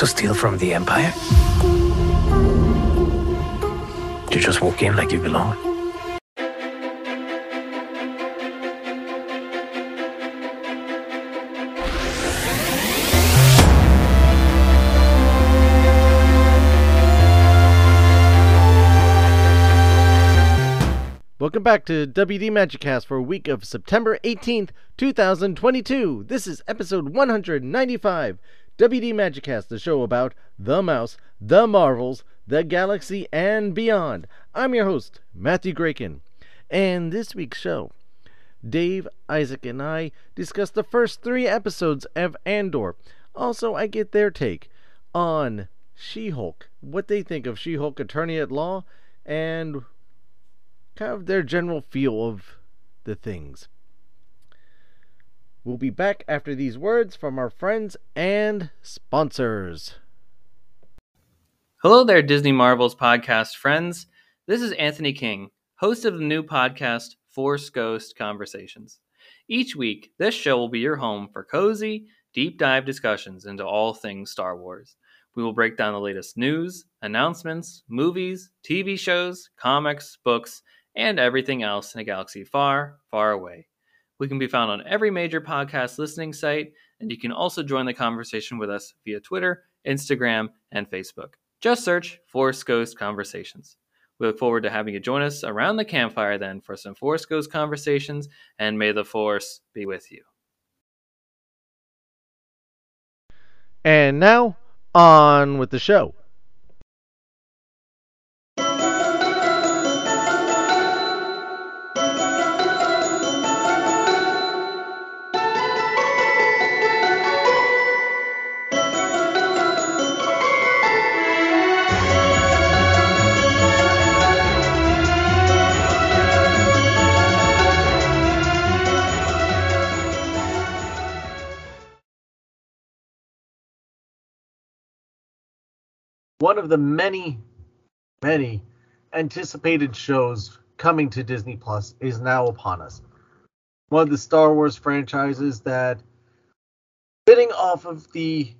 to steal from the Empire? You just walk in like you belong. Welcome back to WD Magicast for a week of September 18th, 2022. This is episode 195. WD Magic Magicast, the show about the mouse, the Marvels, the galaxy, and beyond. I'm your host, Matthew Graken. And this week's show, Dave, Isaac, and I discuss the first three episodes of Andor. Also, I get their take on She Hulk, what they think of She Hulk Attorney at Law, and kind of their general feel of the things. We'll be back after these words from our friends and sponsors. Hello there, Disney Marvels podcast friends. This is Anthony King, host of the new podcast, Force Ghost Conversations. Each week, this show will be your home for cozy, deep dive discussions into all things Star Wars. We will break down the latest news, announcements, movies, TV shows, comics, books, and everything else in a galaxy far, far away. We can be found on every major podcast listening site, and you can also join the conversation with us via Twitter, Instagram, and Facebook. Just search Force Ghost Conversations. We look forward to having you join us around the campfire then for some Force Ghost conversations, and may the Force be with you. And now, on with the show. One of the many, many anticipated shows coming to Disney Plus is now upon us. One of the Star Wars franchises that, fitting off of the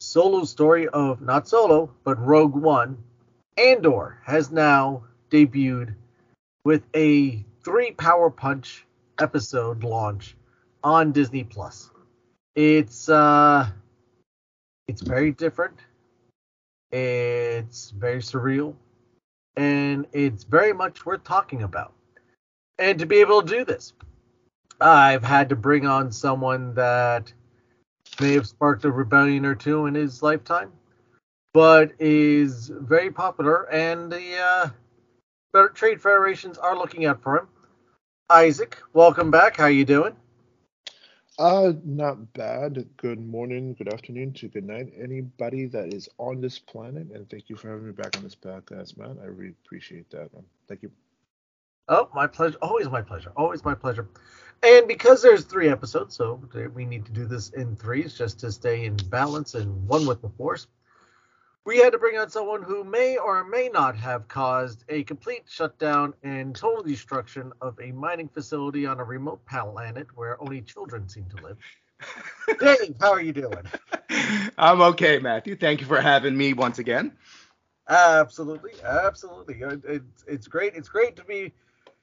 solo story of not Solo, but Rogue One, Andor has now debuted with a three power punch episode launch on Disney Plus. It's uh it's very different it's very surreal, and it's very much worth talking about. And to be able to do this, I've had to bring on someone that may have sparked a rebellion or two in his lifetime, but is very popular, and the uh, trade federations are looking out for him. Isaac, welcome back. How you doing? Uh, not bad. Good morning, good afternoon to good night, anybody that is on this planet, and thank you for having me back on this podcast, man. I really appreciate that. Man. Thank you. Oh, my pleasure. Always my pleasure. Always my pleasure. And because there's three episodes, so we need to do this in threes just to stay in balance and one with the force we had to bring on someone who may or may not have caused a complete shutdown and total destruction of a mining facility on a remote planet where only children seem to live. Dave, how are you doing? I'm okay, Matthew. Thank you for having me once again. Absolutely, absolutely. Uh, it's it's great. It's great to be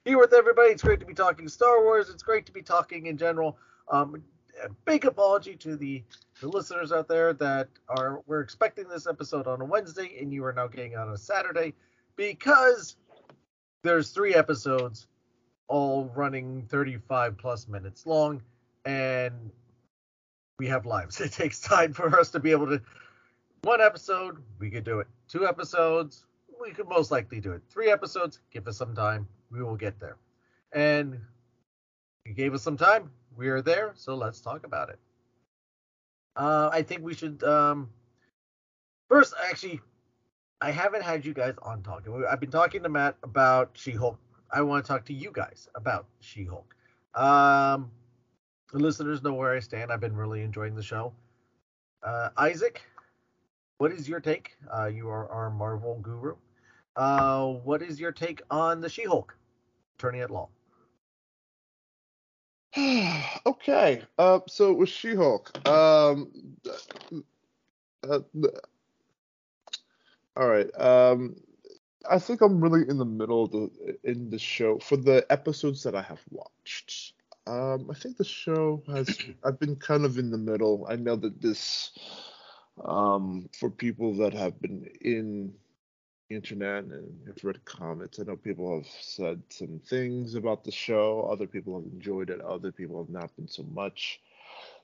here with everybody. It's great to be talking Star Wars. It's great to be talking in general. Um, a big apology to the the listeners out there that are we're expecting this episode on a Wednesday and you are now getting on a Saturday because there's three episodes all running 35 plus minutes long and we have lives. It takes time for us to be able to one episode, we could do it. Two episodes, we could most likely do it. Three episodes, give us some time, we will get there. And you gave us some time, we are there, so let's talk about it. Uh, I think we should um, first actually. I haven't had you guys on talking. I've been talking to Matt about She-Hulk. I want to talk to you guys about She-Hulk. Um, the listeners know where I stand. I've been really enjoying the show. Uh, Isaac, what is your take? Uh, you are our Marvel guru. Uh, what is your take on the She-Hulk, attorney at law? okay. Uh, so with She-Hulk, um, Uh, all right. Um, I think I'm really in the middle of the in the show for the episodes that I have watched. Um, I think the show has I've been kind of in the middle. I know that this um for people that have been in internet and have read comments, I know people have said some things about the show. Other people have enjoyed it. Other people have not been so much.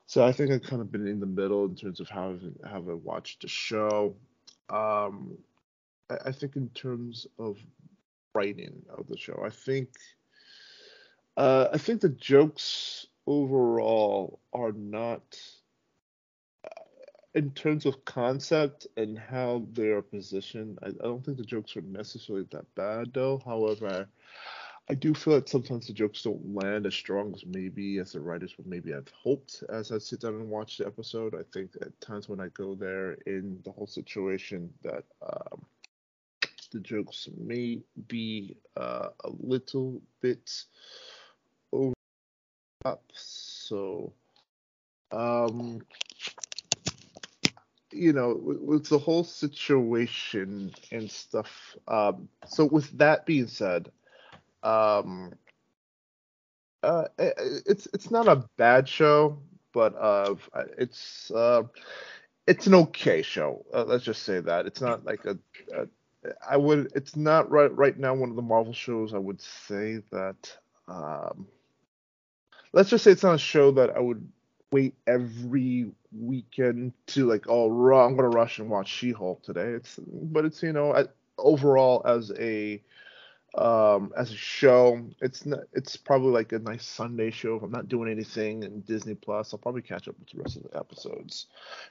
So I think I've kind of been in the middle in terms of how I've, I watched the show. Um, I, I think in terms of writing of the show, I think uh, I think the jokes overall are not in terms of concept and how they are positioned. I, I don't think the jokes are necessarily that bad though. However, I do feel that sometimes the jokes don't land as strong as maybe as the writers would maybe have hoped as I sit down and watch the episode. I think at times when I go there in the whole situation that um, the jokes may be uh, a little bit over up. So, um, you know, with, the whole situation and stuff. Um, so with that being said, um, uh, it, it's it's not a bad show, but uh, it's uh, it's an okay show. Uh, let's just say that it's not like a, a. I would. It's not right right now one of the Marvel shows. I would say that. Um, let's just say it's not a show that I would wait every weekend to like. Oh, I'm gonna rush and watch She-Hulk today. It's but it's you know overall as a um, as a show. It's not, it's probably like a nice Sunday show. If I'm not doing anything in Disney Plus, I'll probably catch up with the rest of the episodes.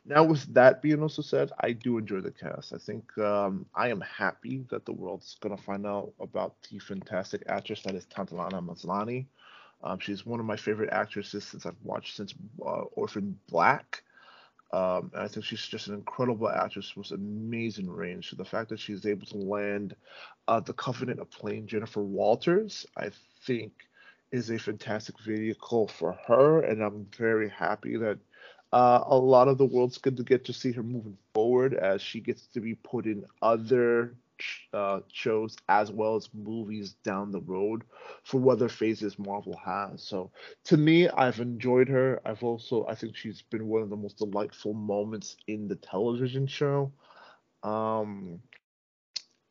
Now, with that being also said, I do enjoy the cast. I think um, I am happy that the world's gonna find out about the fantastic actress that is Tatiana Maslany. Um, she's one of my favorite actresses since I've watched since uh, Orphan Black. Um, and I think she's just an incredible actress with amazing range. So the fact that she's able to land uh, the Covenant of playing Jennifer Walters, I think, is a fantastic vehicle for her, and I'm very happy that uh, a lot of the world's going to get to see her moving forward as she gets to be put in other uh, shows as well as movies down the road for whether phases Marvel has. So to me, I've enjoyed her. I've also I think she's been one of the most delightful moments in the television show. Um,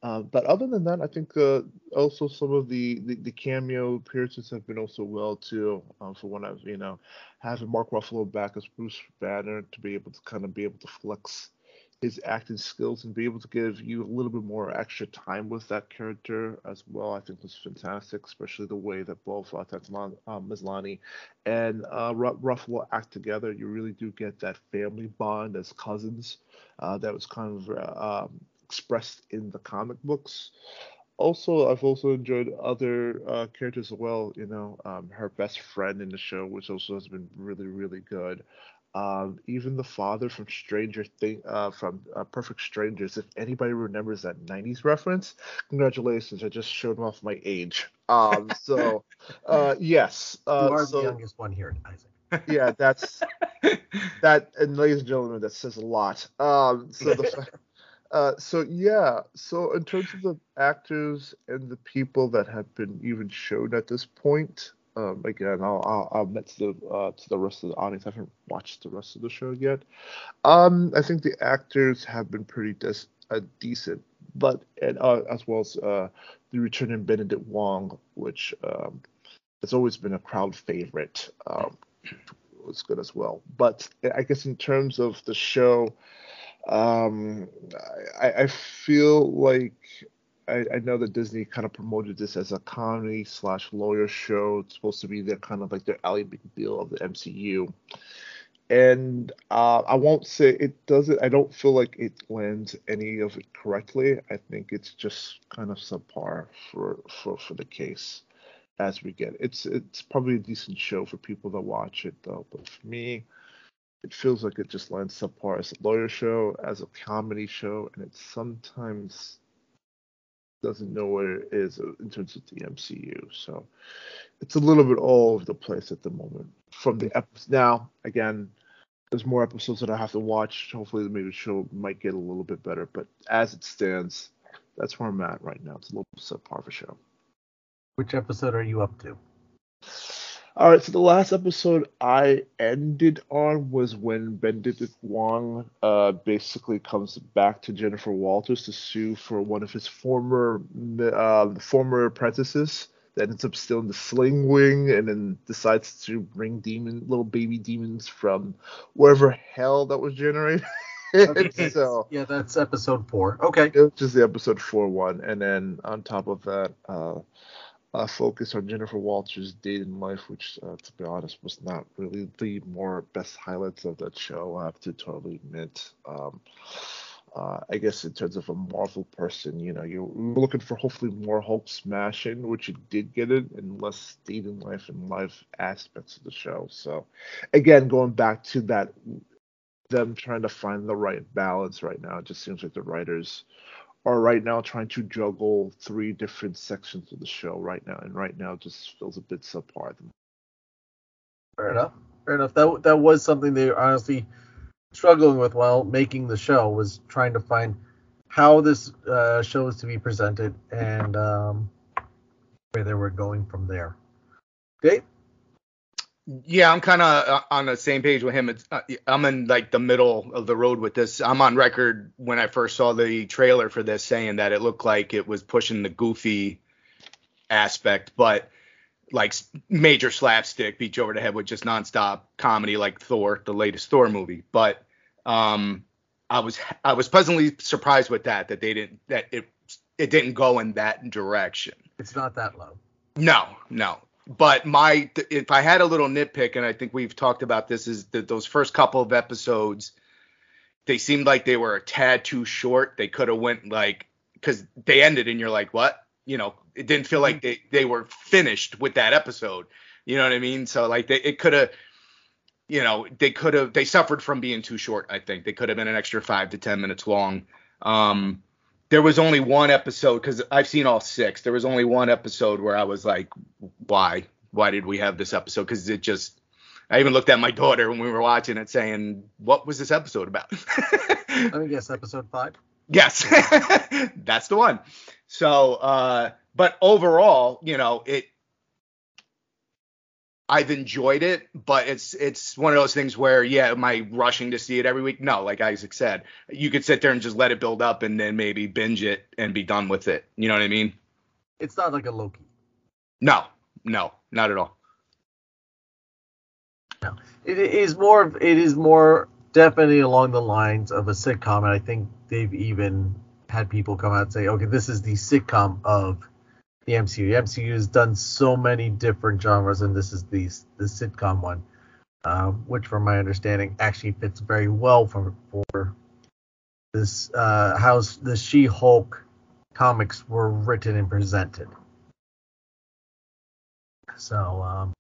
uh, but other than that, I think uh, also some of the, the, the, cameo appearances have been also well too. Uh, for when I was, you know, having Mark Ruffalo back as Bruce Banner to be able to kind of be able to flex his acting skills and be able to give you a little bit more extra time with that character as well. I think was fantastic, especially the way that both uh, Tatiana uh, Maslany and uh, Ruffalo act together. You really do get that family bond as cousins uh, that was kind of uh, um, expressed in the comic books. Also, I've also enjoyed other uh, characters as well. You know, um, her best friend in the show, which also has been really, really good. Um, even the father from Stranger Thing, uh, from uh, Perfect Strangers. If anybody remembers that '90s reference, congratulations! I just showed off my age. Um, so, uh, yes, uh, you are so, the youngest one here, Isaac. Yeah, that's that, and ladies and gentlemen, that says a lot. Um, so the. Uh, so yeah, so in terms of the actors and the people that have been even shown at this point, um, again, I'll, I'll, admit to the uh, to the rest of the audience. I haven't watched the rest of the show yet. Um, I think the actors have been pretty des- uh, decent, but and uh, as well as uh, the returning Benedict Wong, which um, has always been a crowd favorite, um, was good as well. But I guess in terms of the show, um, I, I feel like I, I, know that Disney kind of promoted this as a comedy slash lawyer show. It's supposed to be their kind of like their Ally McBeal of the MCU. And uh, I won't say it doesn't. I don't feel like it lands any of it correctly. I think it's just kind of subpar for for for the case as we get. It's it's probably a decent show for people that watch it though. But for me, it feels like it just lands subpar as a lawyer show, as a comedy show, and it sometimes doesn't know where it is in terms of the MCU. So it's a little bit all over the place at the moment. From the episode now, again, there's more episodes that I have to watch. Hopefully, the maybe the show might get a little bit better. But as it stands, that's where I'm at right now. It's a little subpar a show. Which episode are you up to? All right, so the last episode I ended on was when Benedict Wong uh, basically comes back to Jennifer Walters to sue for one of his former uh, former apprentices that ends up stealing the sling wing and then decides to bring demon little baby demons from wherever hell that was generated. Okay, so yeah, that's episode four. Okay. it was just the episode four one, and then on top of that, uh, uh, focus on Jennifer Walters' dating life, which, uh, to be honest, was not really the more best highlights of that show. I have to totally admit. Um, uh, I guess in terms of a Marvel person, you know, you're looking for hopefully more Hulk smashing, which you did get it, and less dating life and life aspects of the show. So, again, going back to that, them trying to find the right balance right now, it just seems like the writers are right now trying to juggle three different sections of the show right now, and right now just feels a bit subpar. Fair enough. Fair enough. That that was something they were honestly struggling with while making the show was trying to find how this uh, show is to be presented and um, where they were going from there. Dave? Yeah, I'm kind of on the same page with him. It's, uh, I'm in like the middle of the road with this. I'm on record when I first saw the trailer for this saying that it looked like it was pushing the goofy aspect, but like major slapstick, beat you over the head with just nonstop comedy like Thor, the latest Thor movie. But um, I was I was pleasantly surprised with that that they didn't that it it didn't go in that direction. It's not that low. No, no. But my, if I had a little nitpick, and I think we've talked about this, is that those first couple of episodes, they seemed like they were a tad too short. They could have went like, because they ended, and you're like, what? You know, it didn't feel like they they were finished with that episode. You know what I mean? So like, they it could have, you know, they could have they suffered from being too short. I think they could have been an extra five to ten minutes long. Um, there was only one episode because I've seen all six. There was only one episode where I was like, why? Why did we have this episode? Because it just. I even looked at my daughter when we were watching it, saying, "What was this episode about?" Let me guess, episode five. yes, that's the one. So, uh, but overall, you know, it. I've enjoyed it, but it's it's one of those things where, yeah, am I rushing to see it every week? No, like Isaac said, you could sit there and just let it build up and then maybe binge it and be done with it. You know what I mean? It's not like a Loki. No, no, not at all. No, It is more of it is more definitely along the lines of a sitcom, and I think they've even had people come out and say, okay, this is the sitcom of the MCU. The MCU has done so many different genres, and this is the the sitcom one, uh, which, from my understanding, actually fits very well for for this uh, how the She-Hulk comics were written and presented. So, um,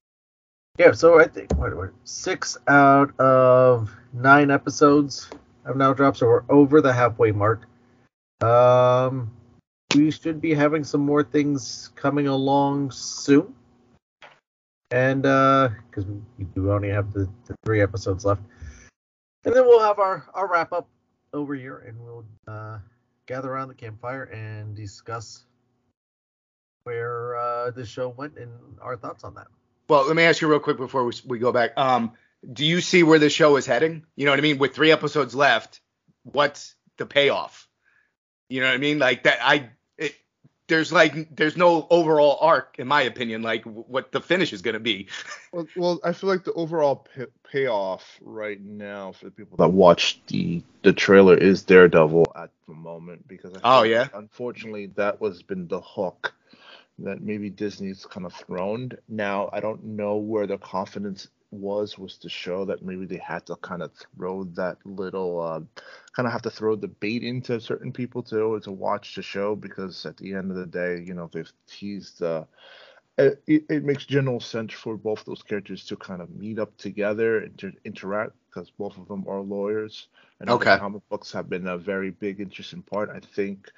yeah, so I think what, what six out of nine episodes have now dropped, so we're over the halfway mark. Um, we should be having some more things coming along soon, and because we do only have the, the three episodes left, and then we'll have our our wrap up over here, and we'll uh, gather around the campfire and discuss where uh, the show went and our thoughts on that. Well, let me ask you real quick before we, we go back. Um, do you see where the show is heading? You know what I mean? With three episodes left, what's the payoff? You know what I mean? Like that, I there's like there's no overall arc in my opinion. Like w- what the finish is gonna be. Well, well, I feel like the overall pay- payoff right now for the people that watch the the trailer is Daredevil at the moment because Oh, like, yeah? unfortunately that was been the hook that maybe Disney's kind of thrown. Now I don't know where the confidence was was to show that maybe they had to kind of throw that little uh, kind of have to throw the bait into certain people to to watch the show because at the end of the day, you know, they've teased uh, it, it makes general sense for both those characters to kind of meet up together and to interact because both of them are lawyers. And Okay. comic books have been a very big, interesting part. I think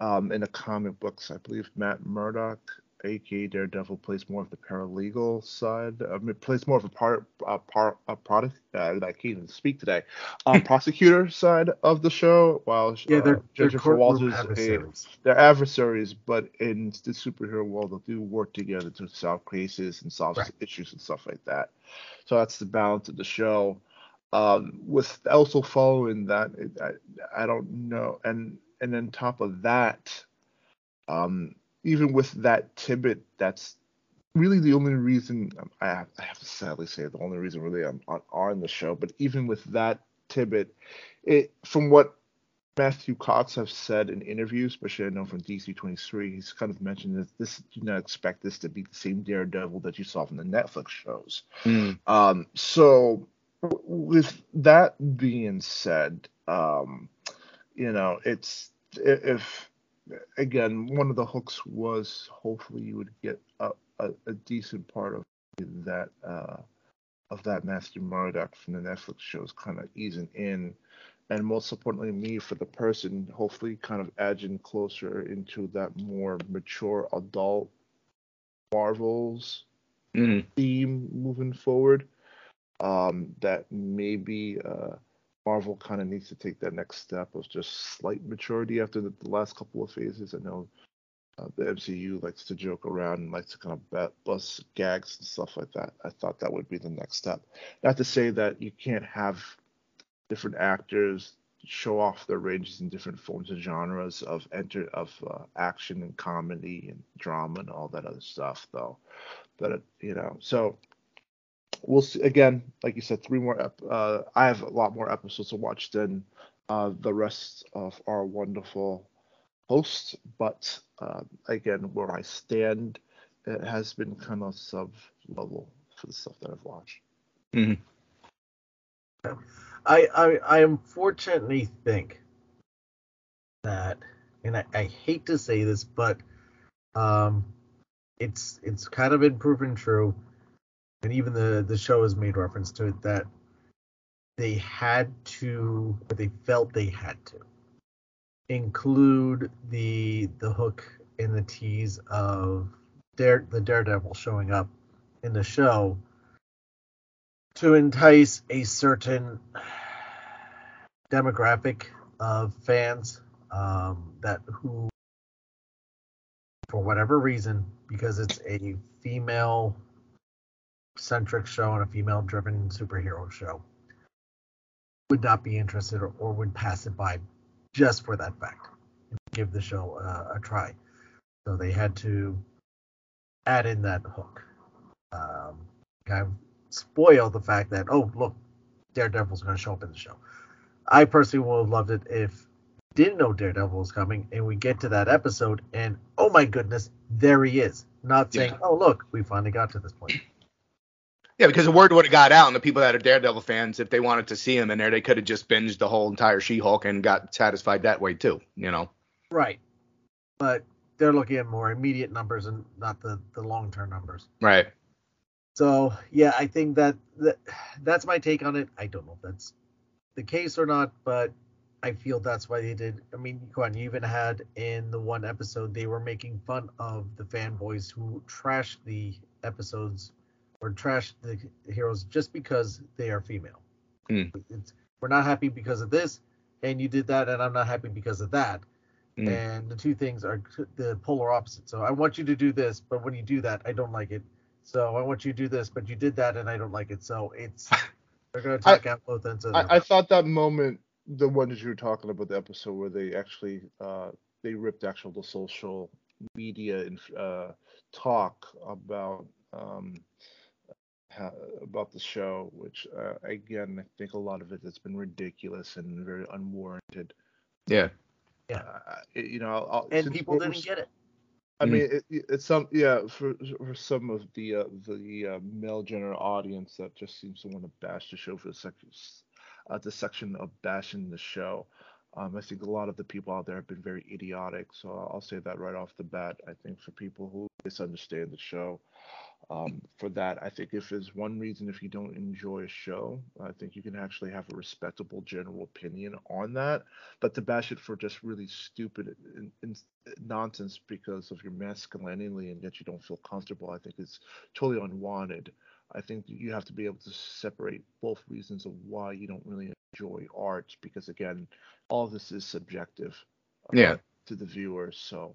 um, in the comic books, I believe Matt Murdock aka Daredevil, plays more of the paralegal side. I mean, plays more of a part, a part, a product. Uh, I can't even speak today. Um, prosecutor side of the show, while Yeah, uh, they're, they're Jennifer courtroom Walters, a, adversaries. they're adversaries, but in the superhero world, they do work together to solve cases and solve Right. issues and stuff like that. So that's the balance of the show. Um, with also following that, it, I, I don't know, and and on top of that, um, even with that tidbit, that's really the only reason um, I have, I have to sadly say the only reason really I'm on, on the show. But even with that tidbit, it from what Matthew Cox have said in interviews, especially I know from DC 23, he's kind of mentioned that this do not expect this to be the same Daredevil that you saw from the Netflix shows. Mm. Um, so with that being said, um, you know, it's if again one of the hooks was hopefully you would get a, a, a decent part of that uh, of that Matthew Murdock from the Netflix shows kind of easing in, and most importantly me for the person hopefully kind of edging closer into that more mature adult Marvels Mm. theme moving forward. Um, that maybe uh, Marvel kind of needs to take that next step of just slight maturity after the, the last couple of phases. I know uh, the MCU likes to joke around and likes to kind of bet, bust gags and stuff like that. I thought that would be the next step. Not to say that you can't have different actors show off their ranges in different forms and genres of enter of uh, action and comedy and drama and all that other stuff, though but you know so we'll see again like you said three more ep- uh i have a lot more episodes to watch than uh the rest of our wonderful hosts but uh, again where i stand it has been kind of sub level for the stuff that i've watched Mm. I, I I unfortunately think that, and I, I hate to say this, but um, it's it's kind of been proven true, and even the the show has made reference to it that they had to, or they felt they had to include the the hook in the tease of Dare the Daredevil showing up in the show to entice a certain demographic of fans um, that who for whatever reason because it's a female centric show and a female driven superhero show would not be interested or, or would pass it by just for that fact and give the show uh, a try. So they had to add in that hook. Um, kind of spoil the fact that oh look daredevil's going to show up in the show. I personally would have loved it if didn't know daredevil was coming and we get to that episode and oh my goodness there he is. Not saying Yeah. oh look we finally got to this point Yeah, because the word would have got out, and the people that are Daredevil fans, if they wanted to see him in there, they could have just binged the whole entire She-Hulk and got satisfied that way too. You know. right but they're looking at more immediate numbers and not the the long term numbers Right. So yeah, I think that, that that's my take on it. I don't know if that's the case or not, but I feel that's why they did. I mean, go on. You even had in the one episode they were making fun of the fanboys who trashed the episodes or trash the heroes just because they are female. It's, we're not happy because of this, and you did that, and I'm not happy because of that. Mm. And the two things are the polar opposite. So I want you to do this, but when you do that, I don't like it. So I want you to do this, but you did that, and I don't like it. So it's they're gonna talk out both ends of their I, I thought that moment the one that you were talking about the episode where they actually uh they ripped actual the social media and uh talk about um how, about the show which uh, again i think a lot of it has been ridiculous and very unwarranted Yeah. Yeah. uh, it- you know I'll, and people didn't get it. I Mm. mean, it, it- it's some yeah for for some of the uh, the uh, male general audience that just seems to want to bash the show for the section uh, the section of bashing the show. Um, I think a lot of the people out there have been very idiotic, so I'll say that right off the bat. I think for people who misunderstand the show, um, for that. I think if there's one reason if you don't enjoy a show, I think you can actually have a respectable general opinion on that. But to bash it for just really stupid and, and nonsense because of your masculinity and yet you don't feel comfortable, I think is totally unwanted. I think you have to be able to separate both reasons of why you don't really enjoy art because again, all of this is subjective. uh, Yeah. To the viewers, so.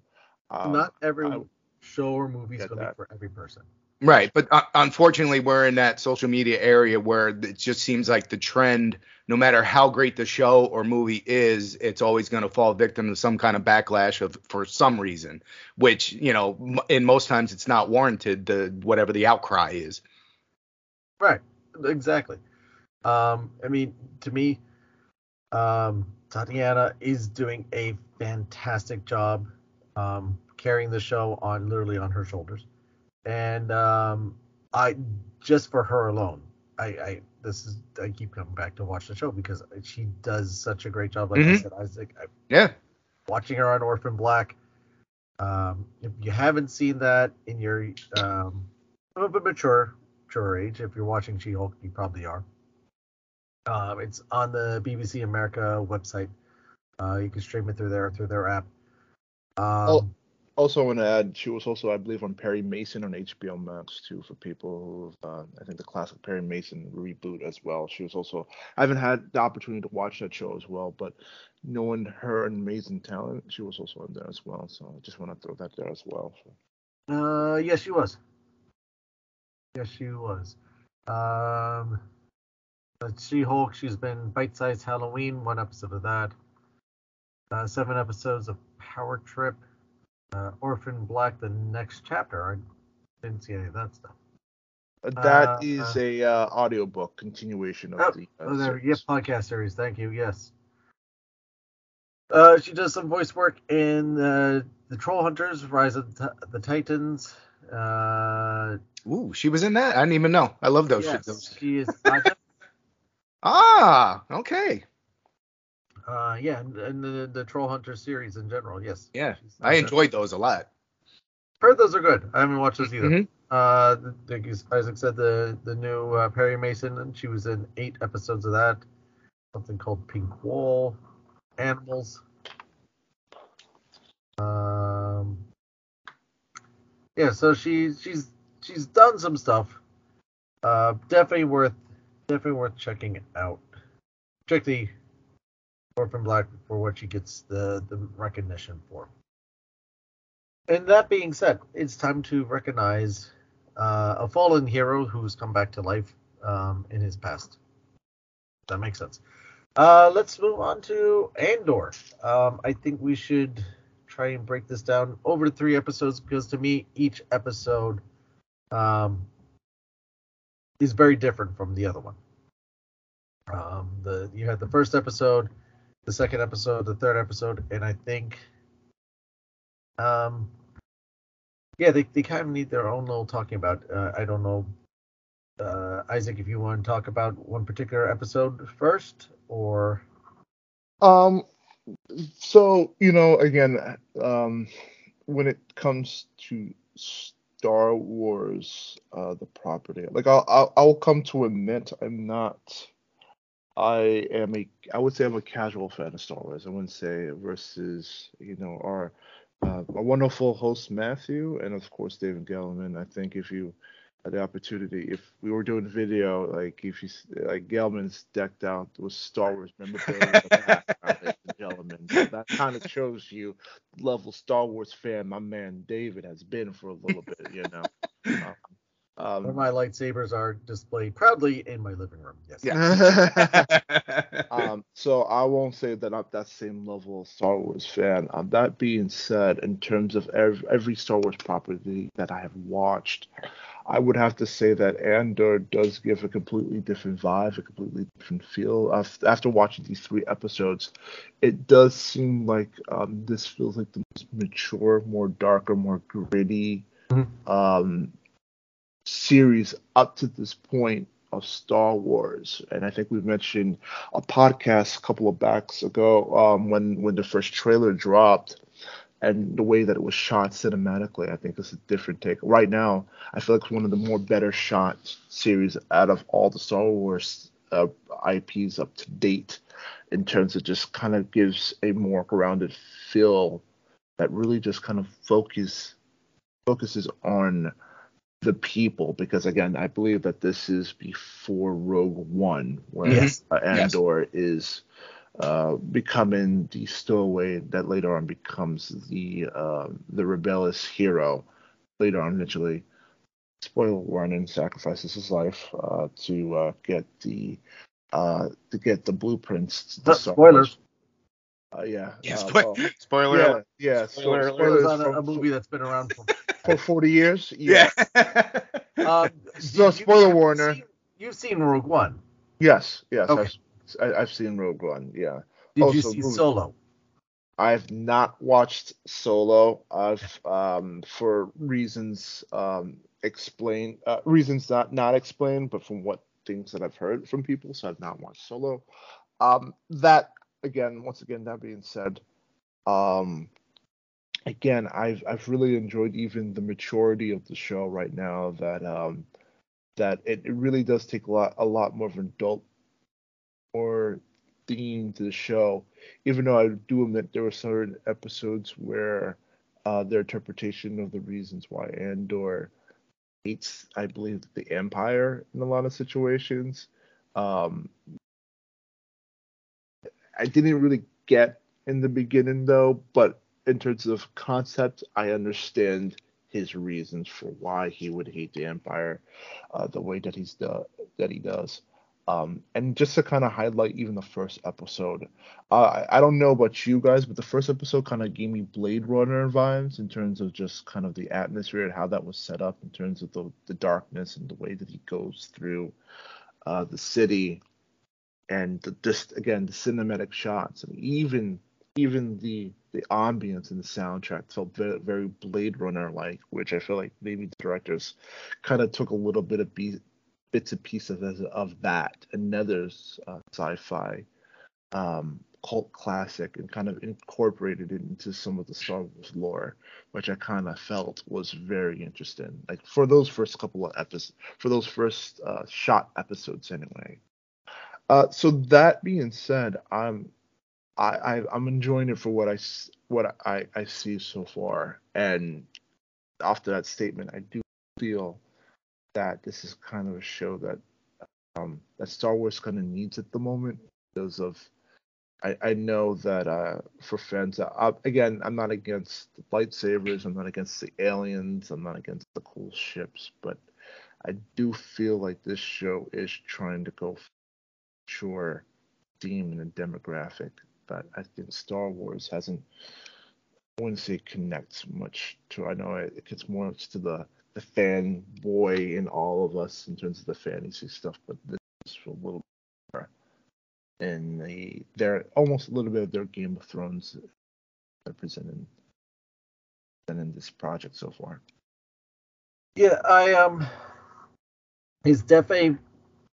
Um, Not every I show or movie is going to be for every person. Right, but uh, unfortunately, we're in that social media area where it just seems like the trend, no matter how great the show or movie is, it's always going to fall victim to some kind of backlash of for some reason, which you know, in most times it's not warranted. The whatever the outcry is. Right. Exactly. Um, I mean, to me, um, Tatiana is doing a fantastic job um, carrying the show on literally on her shoulders, and um, I just for her alone, I, I this is I keep coming back to watch the show because she does such a great job. Like I Mhm. said, Isaac, I, Yeah, watching her on Orphan Black. Um, if you haven't seen that in your um, a little bit mature, mature age, if you're watching She-Hulk, you probably are. Um, it's on the BBC America website. Uh, you can stream it through there through their app. Um, Oh. Also, want to add, she was also, I believe, on Perry Mason on HBO Max too, for people who, uh, I think the classic Perry Mason reboot as well. She was also, I haven't had the opportunity to watch that show as well, but knowing her amazing talent, she was also on there as well. So I just want to throw that there as well. Uh, yes, she was. Yes, she was. Um, She-Hulk, she's been bite-sized Halloween, one episode of that. Uh, seven episodes of Power Trip. Uh, Orphan Black, the next chapter. I didn't see any of that stuff. Uh, That Uh, is uh, a uh, audiobook continuation of Oh, the. Uh, oh, there, yeah, podcast series. Thank you. Yes. Uh, she does some voice work in uh, the Troll Hunters, Rise of the, Titans. Uh, ooh, she was in that. I didn't even know. I love those. yes, those. she is. Ah, okay. Uh, yeah, and, and the, the Troll Hunter series in general, yes. Yeah, I enjoyed those a lot. Heard those are good. I haven't watched those either. Mhm. Uh, the- like Isaac said, the the new uh, Perry Mason, and she was in eight episodes of that. Something called Pink Wall, Animals. Um, yeah, so she she's she's done some stuff. Uh, definitely worth definitely worth checking out. Particularly Orphan Black for what she gets the the recognition for. And that being said, it's time to recognize uh, a fallen hero who's come back to life um, in his past. That makes sense. Uh, let's move on to Andor. Um, I think we should try and break this down over three episodes because to me, each episode um, is very different from the other one. Um, the you had the first episode, the second episode, the third episode, and I think um, yeah, they, they kind of need their own little talking about. Uh, I don't know, uh, Isaac, if you want to talk about one particular episode first, or Um, so you know, again, um, when it comes to Star Wars, uh, the property, like I'll, I'll I'll come to admit I'm not. I am a I would say I'm a casual fan of Star Wars. I wouldn't say versus you know our uh, our wonderful host Matthew and of course David Gelman. I think if you had the opportunity, if we were doing video, like if you like Gelman's decked out with Star Wars memorabilia in the background, gentlemen. That kind of shows you level Star Wars fan my man David has been for a little bit, you know. Um, where um, my lightsabers are displayed proudly in my living room. Yes. Yeah. um, so I won't say that I'm that same level of Star Wars fan. Um, that being said, in terms of every, every Star Wars property that I have watched, I would have to say that Andor does give a completely different vibe, a completely different feel. After watching these three episodes, it does seem like um, this feels like the most mature, more darker, more gritty Mhm. um, series up to this point of Star Wars. And I think we mentioned a podcast a couple of backs ago um, when when the first trailer dropped and the way that it was shot cinematically, I think is a different take. Right now, I feel like it's one of the more better shot series out of all the Star Wars uh, IPs up to date, in terms of just kind of gives a more grounded feel that really just kind of focus focuses on the people because again I believe that this is before Rogue One where Yes. uh, Yes. Andor is uh, becoming the stowaway that later on becomes the uh, the rebellious hero later on eventually spoiler warning sacrifices his life uh, to uh, get the uh, to get the blueprints to the Uh, spoilers. Uh, yeah. Yeah, uh, spo- well, spoiler yeah, alert. yeah. Spoiler so- Spoilers spoilers on a, a movie that's been around for. For 40 years. Yeah. Um, So, spoiler warner. seen- You've seen Rogue One. Yes, yes. Okay. I've, I- I've seen Rogue One. Yeah. Did Oh, you see. Solo? I've not watched Solo. I've um for reasons um explained uh, reasons not not explained, but from what things that I've heard from people, so I've not watched Solo. Um that again, once again, that being said, um again, I've I've really enjoyed even the maturity of the show right now that um that it, it really does take a lot a lot more of an adult more theme to the show even though I do admit there were certain episodes where uh, their interpretation of the reasons why Andor hates, I believe, the Empire in a lot of situations, um, I didn't really get in the beginning though. But in terms of concept, I understand his reasons for why he would hate the Empire uh, the way that he's that he does. Um, and just to kind of highlight even the first episode, uh, I, I don't know about you guys, but the first episode kind of gave me Blade Runner vibes in terms of just kind of the atmosphere and how that was set up in terms of the, the darkness and the way that he goes through uh, the city and the, just again the cinematic shots and even even the the ambience and the soundtrack felt very, very Blade Runner like, which I feel like maybe directors kind of took a little bit of be- bits and pieces of, of that, another uh, sci-fi um, cult classic, and kind of incorporated it into some of the Star Wars lore, which I kind of felt was very interesting. Like for those first couple of episodes, for those first uh, shot episodes, anyway. Uh, so that being said, I'm I, I I'm enjoying it for what I what I I see so far, and after that statement, I do feel that this is kind of a show that um that Star Wars kind of needs at the moment because of I I know that uh for fans uh, again I'm not against the lightsabers, I'm not against the aliens, I'm not against the cool ships, but I do feel like this show is trying to go for sure theme and a demographic that I think Star Wars hasn't I wouldn't say connects much to. I know it gets more to the the fanboy in all of us in terms of the fantasy stuff, but this is a little more in the they're almost a little bit of their Game of Thrones they're in this project so far. Yeah, I um, it's definitely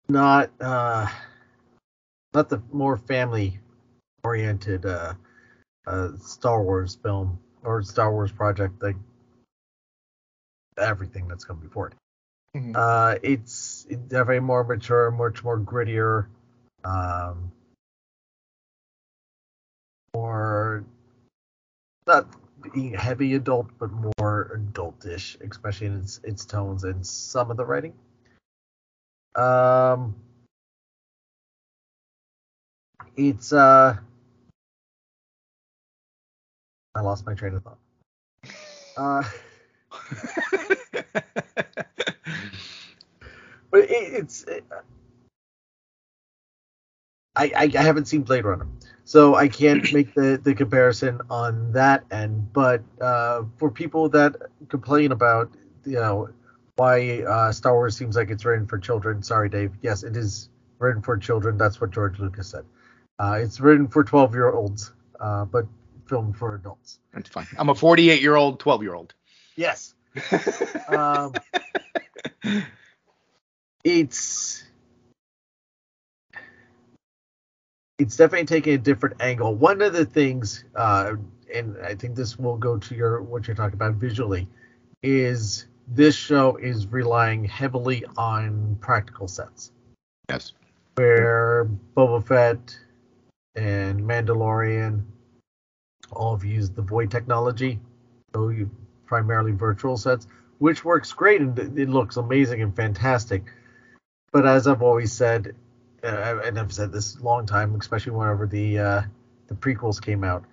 not uh, not the more family oriented uh, uh Star Wars film or Star Wars project like everything that's come before it. Mhm. Uh, it's it's definitely more mature, much more grittier, um, more not being heavy adult, but more adultish, especially in its its tones and some of the writing. Um, it's uh, I lost my train of thought. Uh. But it, it's it, I, I I haven't seen Blade Runner, so I can't make the the comparison on that end. But uh, for people that complain about you know why uh, Star Wars seems like it's written for children, sorry Dave. Yes, it is written for children. That's what George Lucas said. Uh, it's written for 12 year olds, uh, but filmed for adults. That's fine. I'm a 48 year old, 12 year old. Yes. Um, it's it's definitely taking a different angle. One of the things, uh, and I think this will go to your what you're talking about visually, is this show is relying heavily on practical sets. Yes. Where Boba Fett and Mandalorian all have used the void technology, so you primarily virtual sets, which works great and it looks amazing and fantastic. But as I've always said, uh, and I've said this a long time, especially whenever the uh, the prequels came out,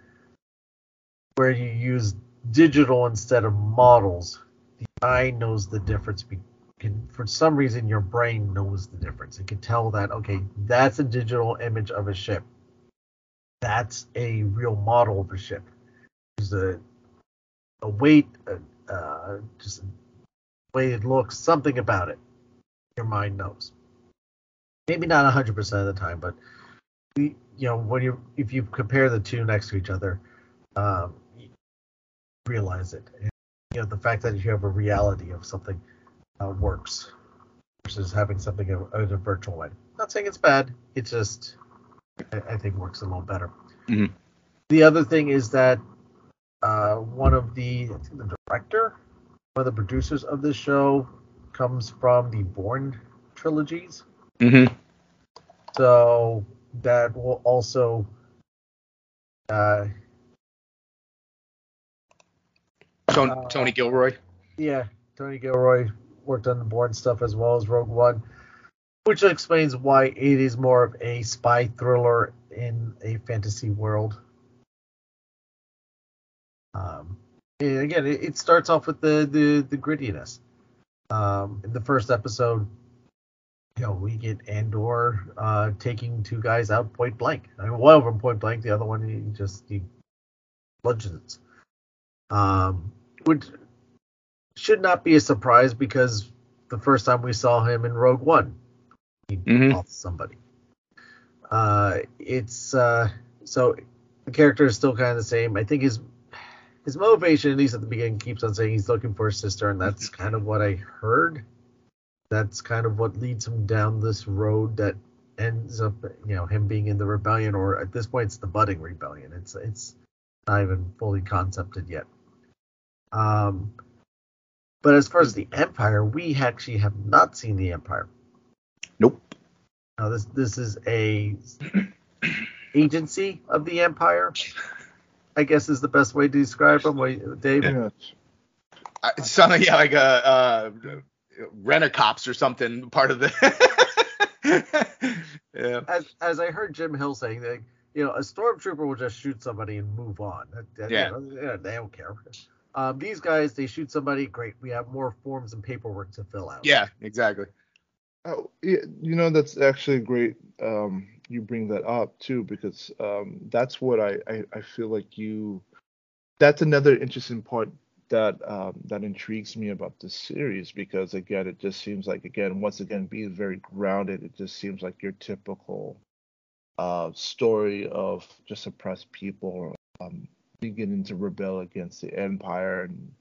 where you use digital instead of models, the eye knows the difference. Be- can, for some reason, your brain knows the difference. It can tell that okay, that's a digital image of a ship. That's a real model of a ship. There's a a weight, uh, uh, just the way it looks, something about it. Your mind knows. Maybe not 100% of the time, but you know when you if you compare the two next to each other, um, realize it. And, you know the fact that you have a reality of something uh, works versus having something in a virtual way. Not saying it's bad. It just I, I think works a little better. Mhm. The other thing is that uh, one of the I think the director, one of the producers of this show, comes from the Bourne trilogies. Mm-hmm. So that will also uh, Tony, Uh, Tony Gilroy. Yeah, Tony Gilroy worked on the Bourne stuff as well as Rogue One, which explains why it is more of a spy thriller in a fantasy world. Um, again, it, it starts off with the the, the grittiness. Um, in the first episode, you know, we get Andor uh, taking two guys out point blank. I mean, one of them point blank, the other one he just he bludgeons. Um, which should not be a surprise because the first time we saw him in Rogue One, he Mhm. off somebody. Uh, it's uh, so the character is still kind of the same. I think his his motivation, at least at the beginning, keeps on saying he's looking for his sister, and that's kind of what I heard. That's kind of what leads him down this road that ends up, you know, him being in the rebellion, or at this point, it's the budding rebellion. It's it's not even fully concepted yet. Um, but as far as the Empire, we actually have not seen the Empire. Nope. Now this this is a agency of the Empire. I guess is the best way to describe them. Wait, Dave. Yeah. It sounded yeah, like a uh, rent-a-cops or something. Part of the. yeah. As as I heard Jim Hill saying that you know a stormtrooper will just shoot somebody and move on. That- that- Yeah. you know, they don't care. Um, these guys, they shoot somebody. Great. We have more forms and paperwork to fill out. Yeah. Exactly. Oh, you know that's actually great. Um, you bring that up too because um, that's what I, I I feel like you. That's another interesting part that um, that intrigues me about this series because again it just seems like again once again being very grounded it just seems like your typical uh, story of just oppressed people um, beginning to rebel against the empire and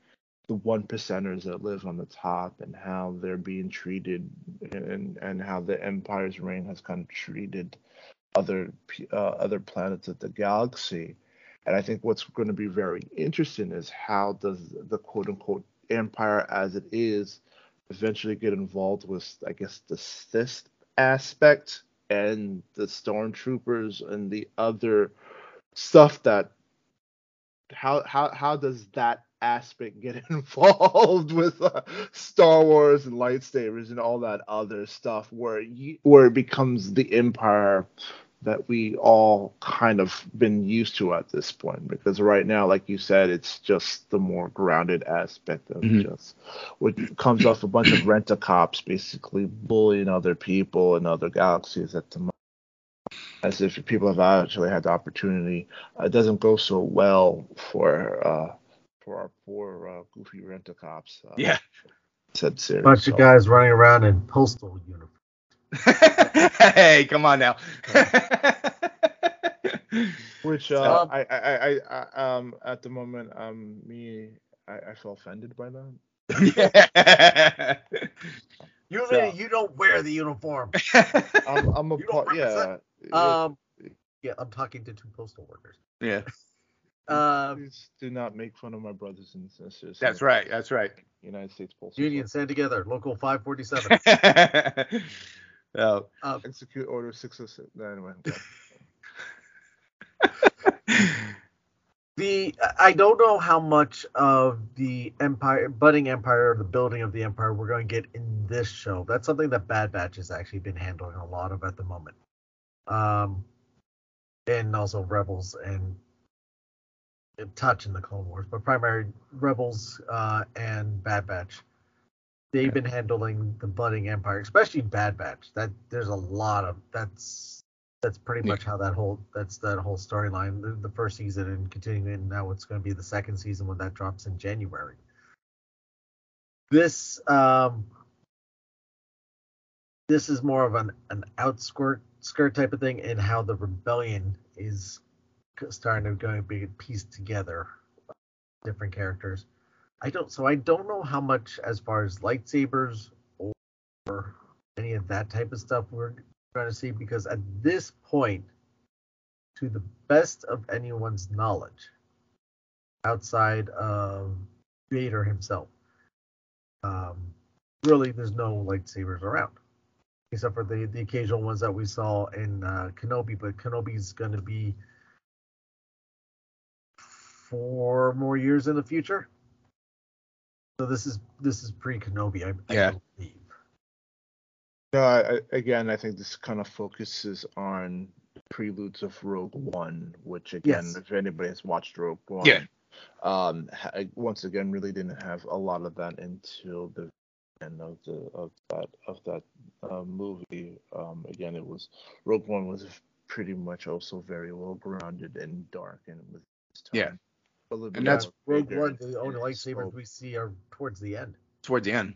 the one percenters that live on the top and how they're being treated and and how the empire's reign has kind of treated other uh, other planets of the galaxy. And i think what's going to be very interesting is how does the quote unquote empire as it is eventually get involved with i guess the Sith aspect and the stormtroopers and the other stuff that how how how does that aspect get involved with uh, Star Wars and lightsabers and all that other stuff where you, where it becomes the empire that we all kind of been used to at this point because right now like you said it's just the more grounded aspect of Mhm. just what comes off a bunch of rent a cops basically bullying other people in other galaxies at the moment as if people have actually had the opportunity it doesn't go so well for uh for our poor uh, goofy rent a cops uh, Yeah. said series bunch so- of guys running around in postal uniforms. hey, come on now. Which uh, I, I, I, I, um, at the moment, um, me, I, I feel offended by that. yeah. You So- you don't wear the uniform? I'm, I'm a part, yeah. yeah. Um, yeah, I'm talking to two postal workers. yeah. Um, Please do not make fun of my brothers and sisters. That's right. That's right. United States Postal Union Service. stand together. Local 547. oh. um, Execute Order 606. No, anyway. okay. the I don't know how much of the empire, budding empire, or the building of the empire we're going to get in this show. That's something that Bad Batch has actually been handling a lot of at the moment. Um, and also Rebels and touch in the Clone Wars, but primary Rebels uh, and Bad Batch. They've been handling the budding empire, especially Bad Batch. That there's a lot of that's that's pretty much how that whole that's that whole storyline. The, the first season and continuing, now it's going to be the second season when that drops in January. This um this is more of an an outskirt skirt type of thing, in how the rebellion is starting to go be pieced together, different characters. I don't so I don't know how much as far as lightsabers or any of that type of stuff we're trying to see because at this point, to the best of anyone's knowledge, outside of Vader himself, um, really there's no lightsabers around. Except for the, the occasional ones that we saw in uh, Kenobi, but Kenobi's going to be four more years in the future. So this is this is pre Kenobi, I, I Yeah. believe. No, I, I- again, I think this kind of focuses on preludes of Rogue One, which again, Yes. if anybody has watched Rogue One, Yeah. um, ha- once again, really didn't have a lot of that until the end of the of that of that uh, movie. Um, again, it was Rogue One was pretty much also very well grounded and dark and with its time. Yeah. A little bit And that's- Rogue One, the only lightsabers Snoke. we see are towards the end. Towards the end.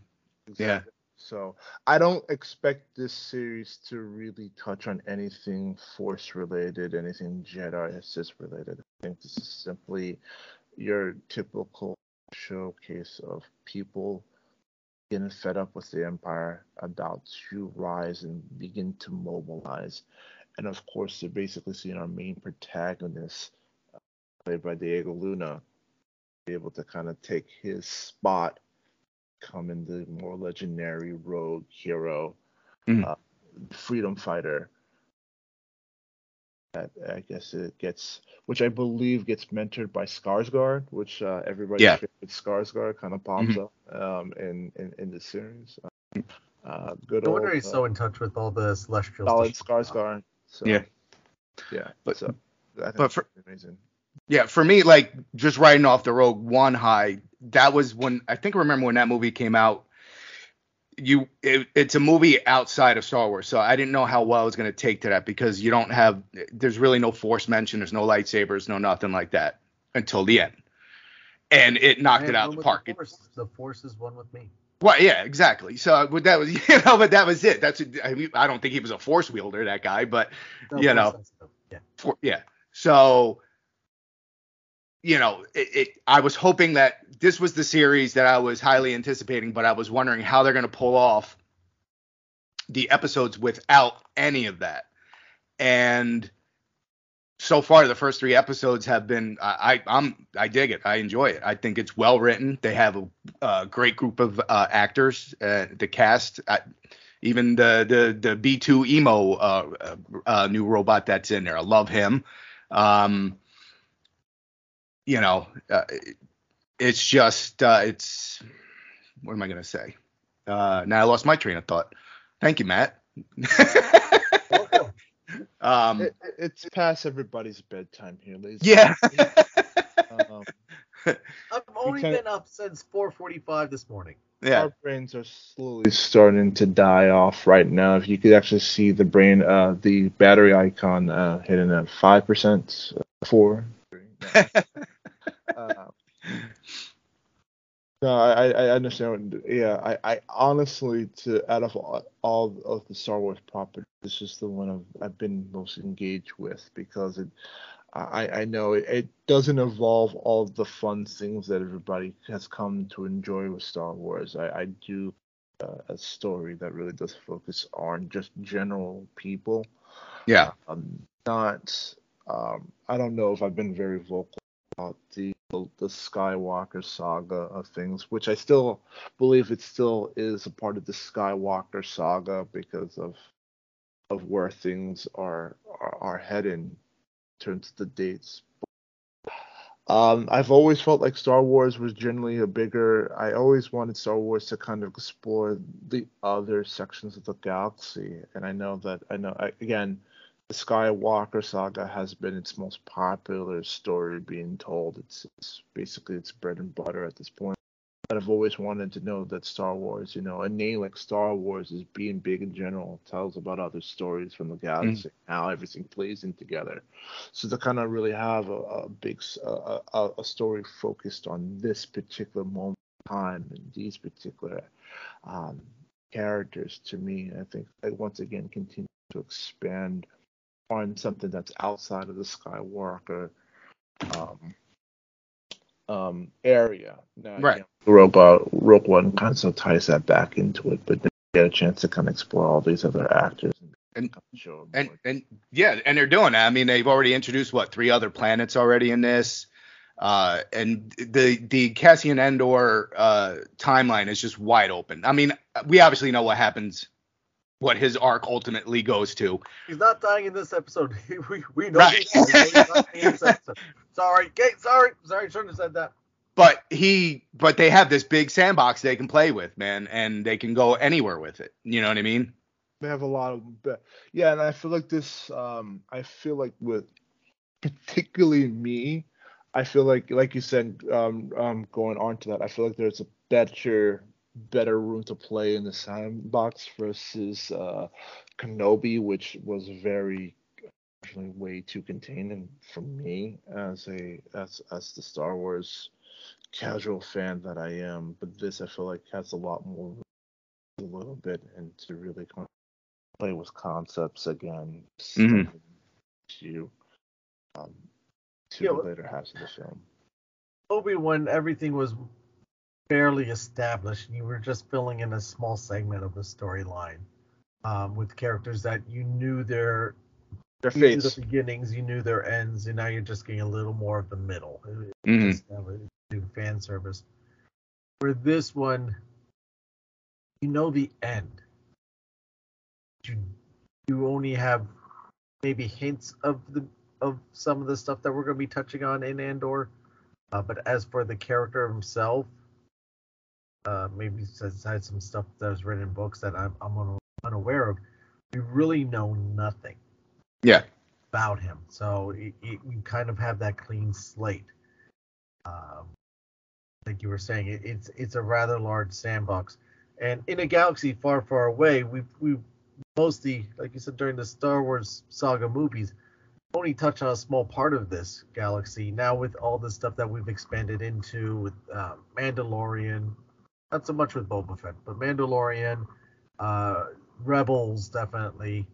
Yeah. So I don't expect this series to really touch on anything Force related, anything Jedi Assist related. I think this is simply your typical showcase of people getting fed up with the Empire, about to rise and begin to mobilize. And of course, they're basically seeing our main protagonist, played by Diego Luna, be able to kind of take his spot becoming the more legendary rogue hero, Mhm. uh, freedom fighter. That I guess it gets, which I believe gets mentored by Skarsgård, which uh, everybody's Yeah. favorite Skarsgård kind of pops up um, in, in in the series. Uh, uh, good No old wonder he's uh, so in touch with all the celestials. solid to- Skarsgård. So, Yeah. yeah. But- so I think but for- amazing. Yeah, for me, like just riding off the Rogue One high, that was when I think I remember when that movie came out. You, it, it's a movie outside of Star Wars, so I didn't know how well I was going to take to that because you don't have, there's really no Force mention, there's no lightsabers, no nothing like that until the end, and it knocked it out one the park. The It- force. the force is one with me. well, yeah, exactly. So but that was, you know, but that was it. That's, I, mean, I don't think he was a Force wielder, that guy, but No, You know. Yeah. for, yeah. So, you know, it, it, I was hoping that this was the series that I was highly anticipating, but I was wondering how they're going to pull off the episodes without any of that. And so far, the first three episodes have been I, I I'm I dig it. I enjoy it. I think it's well written. They have a, a great group of uh, actors. Uh, the cast, uh, even the the the B2EMO uh, uh, new robot that's in there. I love him. Um, you know, uh, it's just uh, it's what am I gonna say? Uh, now I lost my train of thought. Thank you, Matt. Um, It, it- it's past everybody's bedtime here, ladies. yeah. um, I've only been up since 4:45 this morning. yeah. Our brains are slowly starting to die off right now. If you could actually see the brain, uh, the battery icon uh, hitting at five percent, four. three, no. Uh, no, I, I understand. What, yeah, I, I honestly, to out of all, all of the Star Wars properties, this is the one I've, I've been most engaged with because it, I, I know it, it doesn't involve all the fun things that everybody has come to enjoy with Star Wars. I, I do uh, a story that really does focus on just general people Yeah. um, not um, I don't know if I've been very vocal about the the Skywalker saga of things, which I still believe it still is a part of the Skywalker saga because of of where things are are, are headed in terms of the dates. Um, I've always felt like Star Wars was generally a bigger. I always wanted Star Wars to kind of explore the other sections of the galaxy, and I know that I know I, again the Skywalker saga has been its most popular story being told. It's, it's basically its bread and butter at this point. But I've always wanted to know that Star Wars, you know, a name like Star Wars is being big in general, tells about other stories from the galaxy, mm. how everything plays in together. So to kind of really have a, a big a, a, a, story focused on this particular moment in time and these particular um, characters, to me, I think once again continue to expand on something that's outside of the Skywalker um, um, area. Now, right. Rogue, uh, Rogue One kind of ties that back into it, but then you get a chance to kind of explore all these other actors and and, and, and yeah, and they're doing that. I mean, they've already introduced what three other planets already in this. Uh, and the the Cassian Andor uh, timeline is just wide open. I mean, we obviously know what happens what his arc ultimately goes to. He's not dying in this episode. we, we know right. he's not episode. Sorry, Kate, sorry, sorry, shouldn't have said that. But he, but they have this big sandbox they can play with, man, and they can go anywhere with it. You know what I mean? They have a lot of, yeah, and I feel like this. Um, I feel like with particularly me, I feel like, like you said, um, um, going on to that, I feel like there's a better better room to play in the sandbox versus uh, Kenobi, which was very actually way too contained and for me as a as as the Star Wars casual fan that I am. But this I feel like has a lot more a little bit and to really play with concepts again. Mm-hmm. To um to yeah, the later halves of the film. Obi Wan, everything was fairly established. You were just filling in a small segment of the storyline um, with characters that you knew their their fates, the beginnings, you knew their ends, and now you're just getting a little more of the middle. Mm-hmm. Just do fan service. For this one, you know the end. You you only have maybe hints of the of some of the stuff that we're going to be touching on in Andor. Uh, but as for the character himself, uh, maybe besides some stuff that was written in books that I'm, I'm unaware of, we really know nothing. Yeah. About him, so it, it, you kind of have that clean slate. Um, like you were saying, it, it's it's a rather large sandbox, and in a galaxy far, far away, we we mostly, like you said, during the Star Wars saga movies, only touch on a small part of this galaxy. Now with all the stuff that we've expanded into with uh, Mandalorian, not so much with Boba Fett, but Mandalorian, uh, Rebels definitely,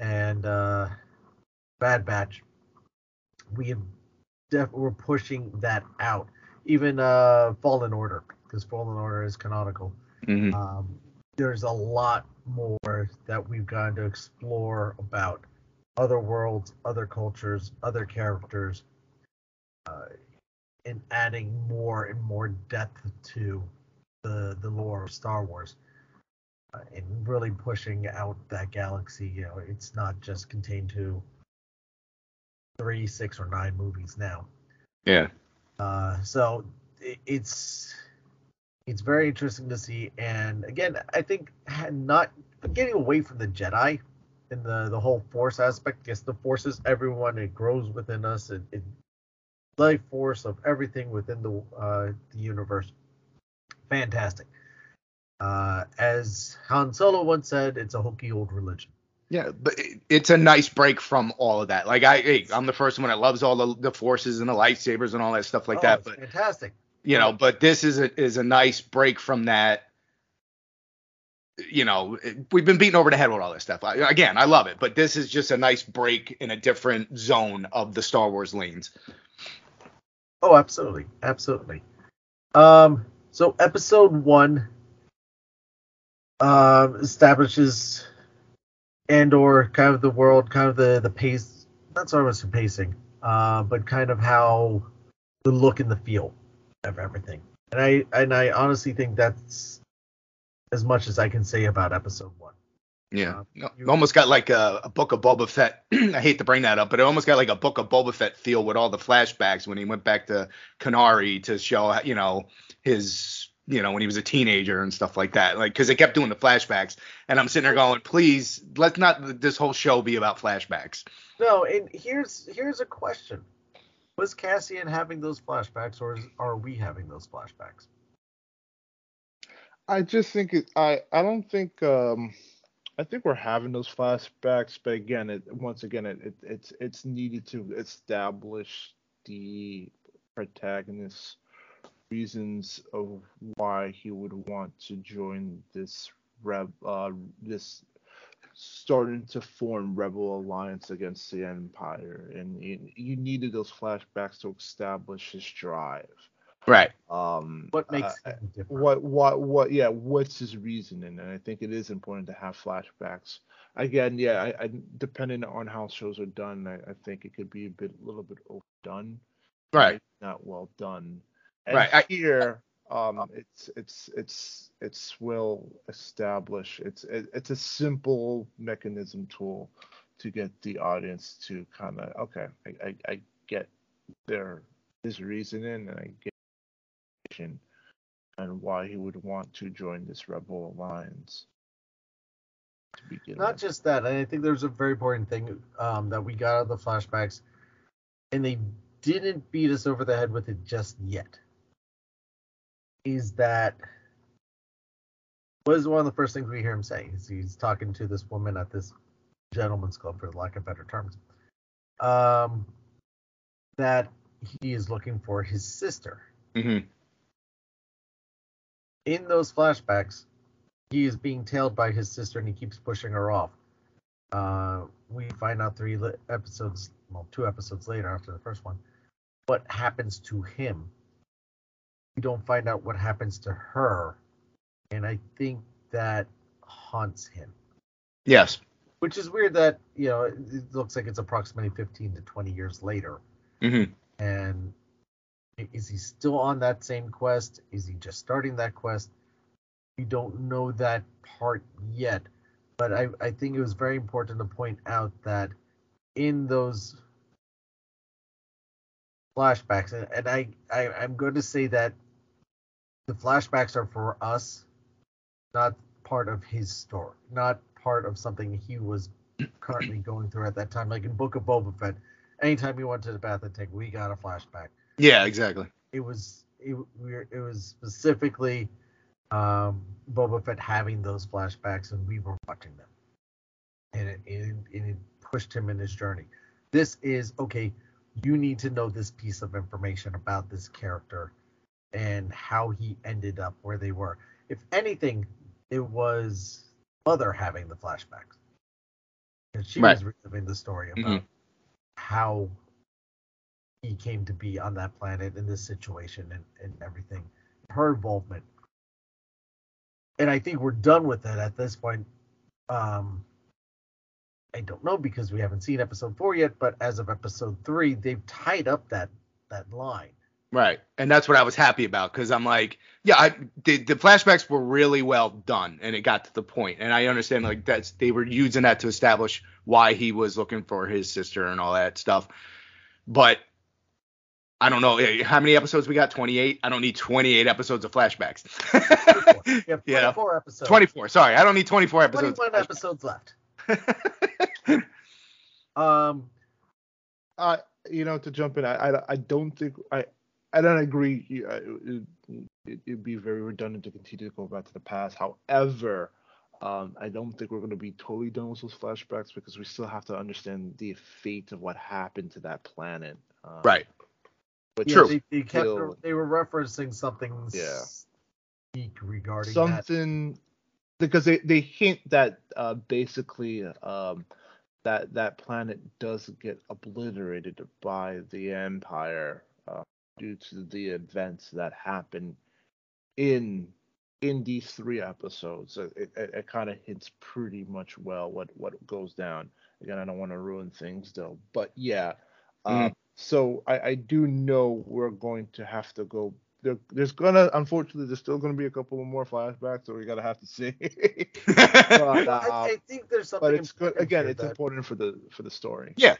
and uh, Bad Batch. We have def- we're pushing that out. Even uh, Fallen Order, because Fallen Order is canonical. Mm-hmm. Um, there's a lot more that we've gotten to explore about other worlds, other cultures, other characters, uh, and adding more and more depth to the the lore of Star Wars uh, and really pushing out that galaxy. You know, it's not just contained to three, six, or nine movies now. Yeah. Uh, so it, it's it's very interesting to see, and again, I think not getting away from the Jedi and the the whole Force aspect. Yes, the Force is everyone. It grows within us. It, it life force of everything within the uh, the universe fantastic. Uh, as Han Solo once said, it's a hokey old religion. Yeah, but it's a nice break from all of that. Like I, hey, I'm the first one that loves all the, the forces and the lightsabers and all that stuff like oh, that. But fantastic. You know, but this is a is a nice break from that. You know, we've been beaten over the head with all this stuff. I, again, I love it, but this is just a nice break in a different zone of the Star Wars lanes. Oh, absolutely, absolutely. Um, so episode one um, establishes Andor, kind of the world, kind of the the pace, not so much the pacing, uh, but kind of how the look and the feel of everything. And I and I honestly think that's as much as I can say about episode one. Yeah, Uh, you- it almost got like a, a book of Boba Fett. I hate to bring that up, but it almost got like a book of Boba Fett feel with all the flashbacks when he went back to Kenari to show, you know, his, you know, when he was a teenager and stuff like that. Like, because they kept doing the flashbacks, and I'm sitting there going, please, let's not this whole show be about flashbacks. No, and here's here's a question: Was Cassian having those flashbacks, or is, are we having those flashbacks? I just think it. I I don't think. Um, I think we're having those flashbacks, but again, it once again, it, it it's it's needed to establish the protagonist's reasons of why he would want to join this rev uh this starting to form rebel alliance against the empire. And you, you needed those flashbacks to establish his drive Right. um What makes uh, what what what yeah what's his reasoning? And i think it is important to have flashbacks. Again yeah i, I depending on how shows are done I, I think it could be a bit a little bit overdone. Right. not well done. And Right, I- here um it's it's it's it's well established. It's it, it's a simple mechanism tool to get the audience to kind of okay I, I i get their his reasoning and i get and why he would want to join this rebel alliance to begin Not with. just that, and I think there's a very important thing um, that we got out of the flashbacks, and they didn't beat us over the head with it just yet. Is that what is one of the first things we hear him saying? Is he's talking to this woman at this gentleman's club, for lack of better terms, um, that he is looking for his sister. hmm in those flashbacks, he is being tailed by his sister and he keeps pushing her off. Uh, we find out three li- episodes, well, two episodes later after the first one, what happens to him. We don't find out what happens to her, and I think that haunts him. Yes. Which is weird that you know it it looks like it's approximately 15 to 20 years later, hmm and is he still on that same quest? Is he just starting that quest? We don't know that part yet, but I, I think it was very important to point out that in those flashbacks, and, and I, I I'm going to say that the flashbacks are for us, not part of his story, not part of something he was currently going through at that time. Like in Book of Boba Fett, anytime he went to the bathroom tank, we got a flashback. Yeah, exactly. It was it, it was specifically um, Boba Fett having those flashbacks, and we were watching them, and it, it, and it pushed him in his journey. This is okay. You need to know this piece of information about this character and how he ended up where they were. If anything, it was mother having the flashbacks. And she Right. was reliving the story about Mhm. how he came to be on that planet in this situation and, and everything. Her involvement. And I think we're done with it at this point. Um I don't know because we haven't seen episode four yet, but as of episode three, they've tied up that that line. Right. And that's what I was happy about because I'm like, yeah, I, the, the flashbacks were really well done and it got to the. And I understand like that's they were using that to establish why he was looking for his sister and all that stuff. But I don't know eh, how many episodes we got. 28. I don't need 28 episodes of flashbacks. 24. You have Yeah. 24 episodes. 24. Sorry, I don't need 24 episodes. 21 episodes left. Um, I you know to jump in, I I, I don't think I I don't agree. It, it, it'd be very redundant to continue to go back to the past. However, um, I don't think we're going to be totally done with those flashbacks because we still have to understand the fate of what happened to that planet. Um, Right. But yeah, True. They, they kept they were referencing something Yeah. speak regarding that. something because they, they hint that uh, basically um, that that planet does get obliterated by the empire uh, due to the events that happen in in these three episodes it, it, it kind of hints pretty much well what what goes down again i don't want to ruin things though but yeah uh, So I, I do know we're going to have to go. There, there's gonna, unfortunately, there's still gonna be a couple more flashbacks, so we gotta have to see. but, uh, I, I think there's something. but it's good. Again, it's that- important for the for the story. Yeah.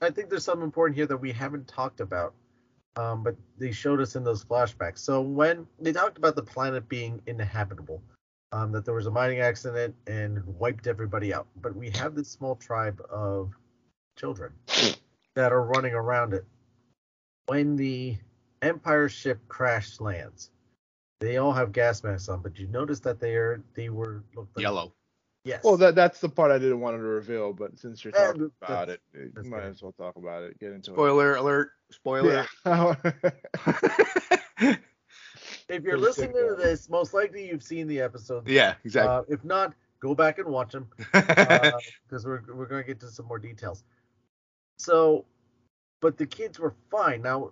I think there's something important here that we haven't talked about, um, but they showed us in those flashbacks. So when they talked about the planet being inhabitable, um, that there was a mining accident and wiped everybody out, but we have this small tribe of children that are running around it. When the Empire ship crash lands, they all have gas masks on, but you notice that they are they were looked like, Yellow. Yes. Well, that that's the part I didn't want to reveal, but since you're talking that's- about it, you might fair. as well talk about it. Get into Spoiler alert. Spoiler. it. Yeah. if you're Pretty listening to this, most likely you've seen the episode. yeah, exactly. Uh, if not, go back and watch them because we're we're going to get to some more details. So, but the kids were fine. Now,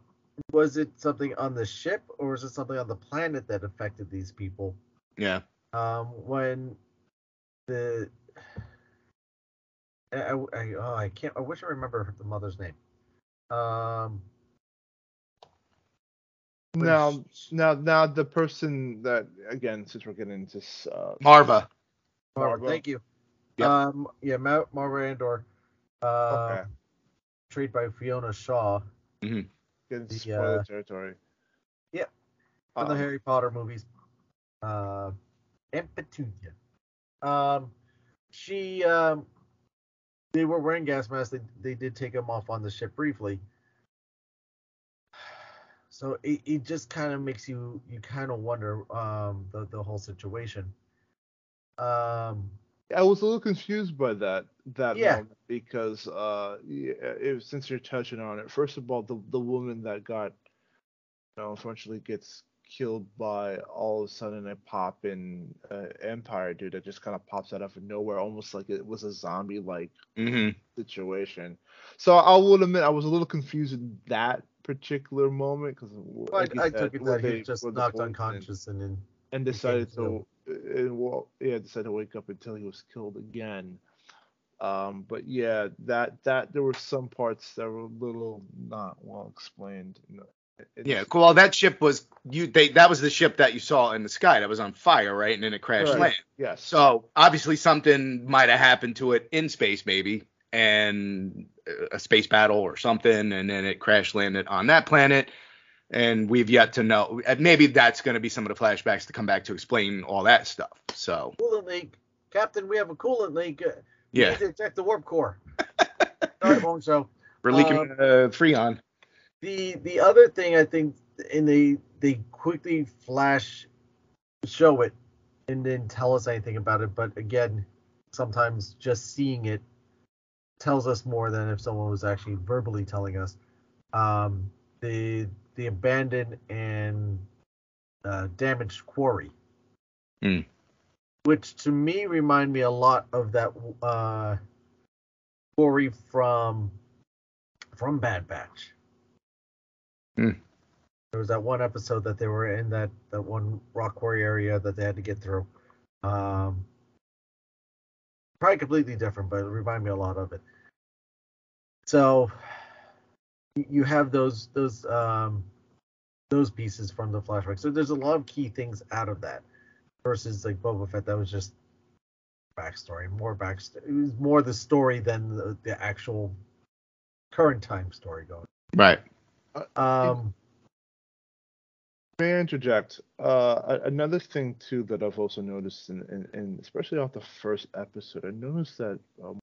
was it something on the ship or was it something on the planet that affected these people? yeah. Um, when the I, I, I- oh, I can't. I wish I remember the mother's name. Um, now, now, now, the person that again, since we're getting into uh, Maarva. Maarva, Maarva. thank you. Yep. Um, yeah, Ma- Maarva Andor. Uh, okay, Portrayed by Fiona Shaw get into the, spoiler uh, territory. Yep. from the Um, Harry Potter movies. Uh, and Petunia. Um, she um, they were wearing gas masks. They they did take them off on the ship briefly. So it, it just kind of makes you you kind of wonder um the the whole situation. Um, I was a little confused by that that Yeah. moment because uh, if, since you're touching on it, first of all, the the woman that got, you know, unfortunately gets killed by all of a sudden a pop in uh, Empire dude that just kind of pops out of nowhere, almost like it was a zombie like hmm situation. So I will admit I was a little confused in that particular moment because I, I took it that he was just knocked unconscious and then and decided to and well yeah decided to wake up until he was killed again um but yeah that that there were some parts that were a little not well explained Yeah. Cool. Well, that ship was you. They that was the ship that you saw in the sky that was on fire, right? And then it crashed Right. land. yes So obviously something might have happened to it in space, maybe, and a space battle or something, and then it crash landed on that planet. And we've yet to know. Maybe that's going to be some of the flashbacks to come back to explain all that stuff. So coolant leak, Captain. We have a coolant leak. Uh, we yeah, need to check the warp core. Sorry, wrong show. we're leaking Um, uh, Freon. The the other thing I think, and they they quickly flash, show it, and then tell us anything about it. But again, sometimes just seeing it tells us more than if someone was actually verbally telling us. Um, the the abandoned and uh, damaged quarry, Hmm. which to me remind me a lot of that uh, quarry from from Bad Batch. Hmm. There was that one episode that they were in that that one rock quarry area that they had to get through. Um, probably completely different, but it reminded me a lot of it. So you have those those um those pieces from the flashback. So there's a lot of key things out of that versus like Boba Fett that was just backstory, more backstory. It was more the story than the, the actual current time story going. Right. Um, May I interject? Uh, another thing too that I've also noticed, in, in, in especially off the first episode, I noticed that um,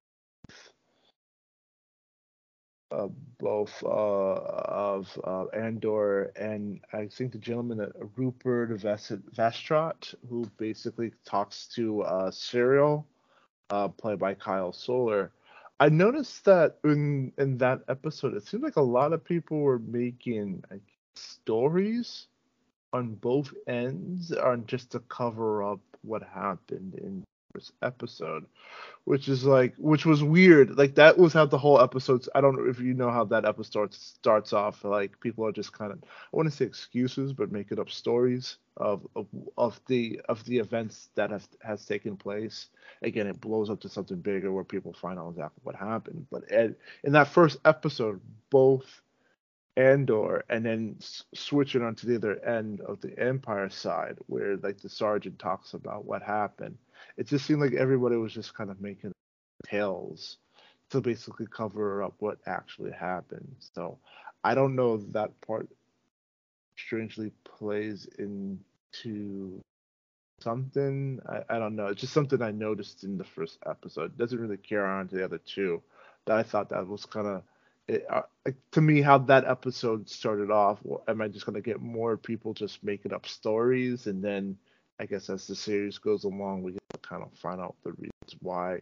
uh, both uh, of uh, Andor and I think the gentleman uh, Rupert Vestrat, who basically talks to uh, Syril, uh, played by Kyle Soller. I noticed that in in that episode, it seemed like a lot of people were making like, stories on both ends on just to cover up what happened in episode which is like which was weird. Like that was how the whole episode i don't know if you know how that episode starts off like people are just kind of i want to say excuses but making up stories of, of of the of the events that have has taken place. Again it blows up to something bigger where people find out exactly what happened. But in that first episode both Andor and then s- switch it onto the other end of the Empire side, where like the sergeant talks about what happened. It just seemed like everybody was just kind of making tales to basically cover up what actually happened. So I don't know if that part strangely plays into something. I, I don't know. It's just something I noticed in the first episode. It doesn't really carry on to the other two. That I thought that was kind of it, uh, to me how that episode started off. Well, am I just gonna get more people just making up stories, and then I guess as the series goes along, we get to kind of find out the reasons why.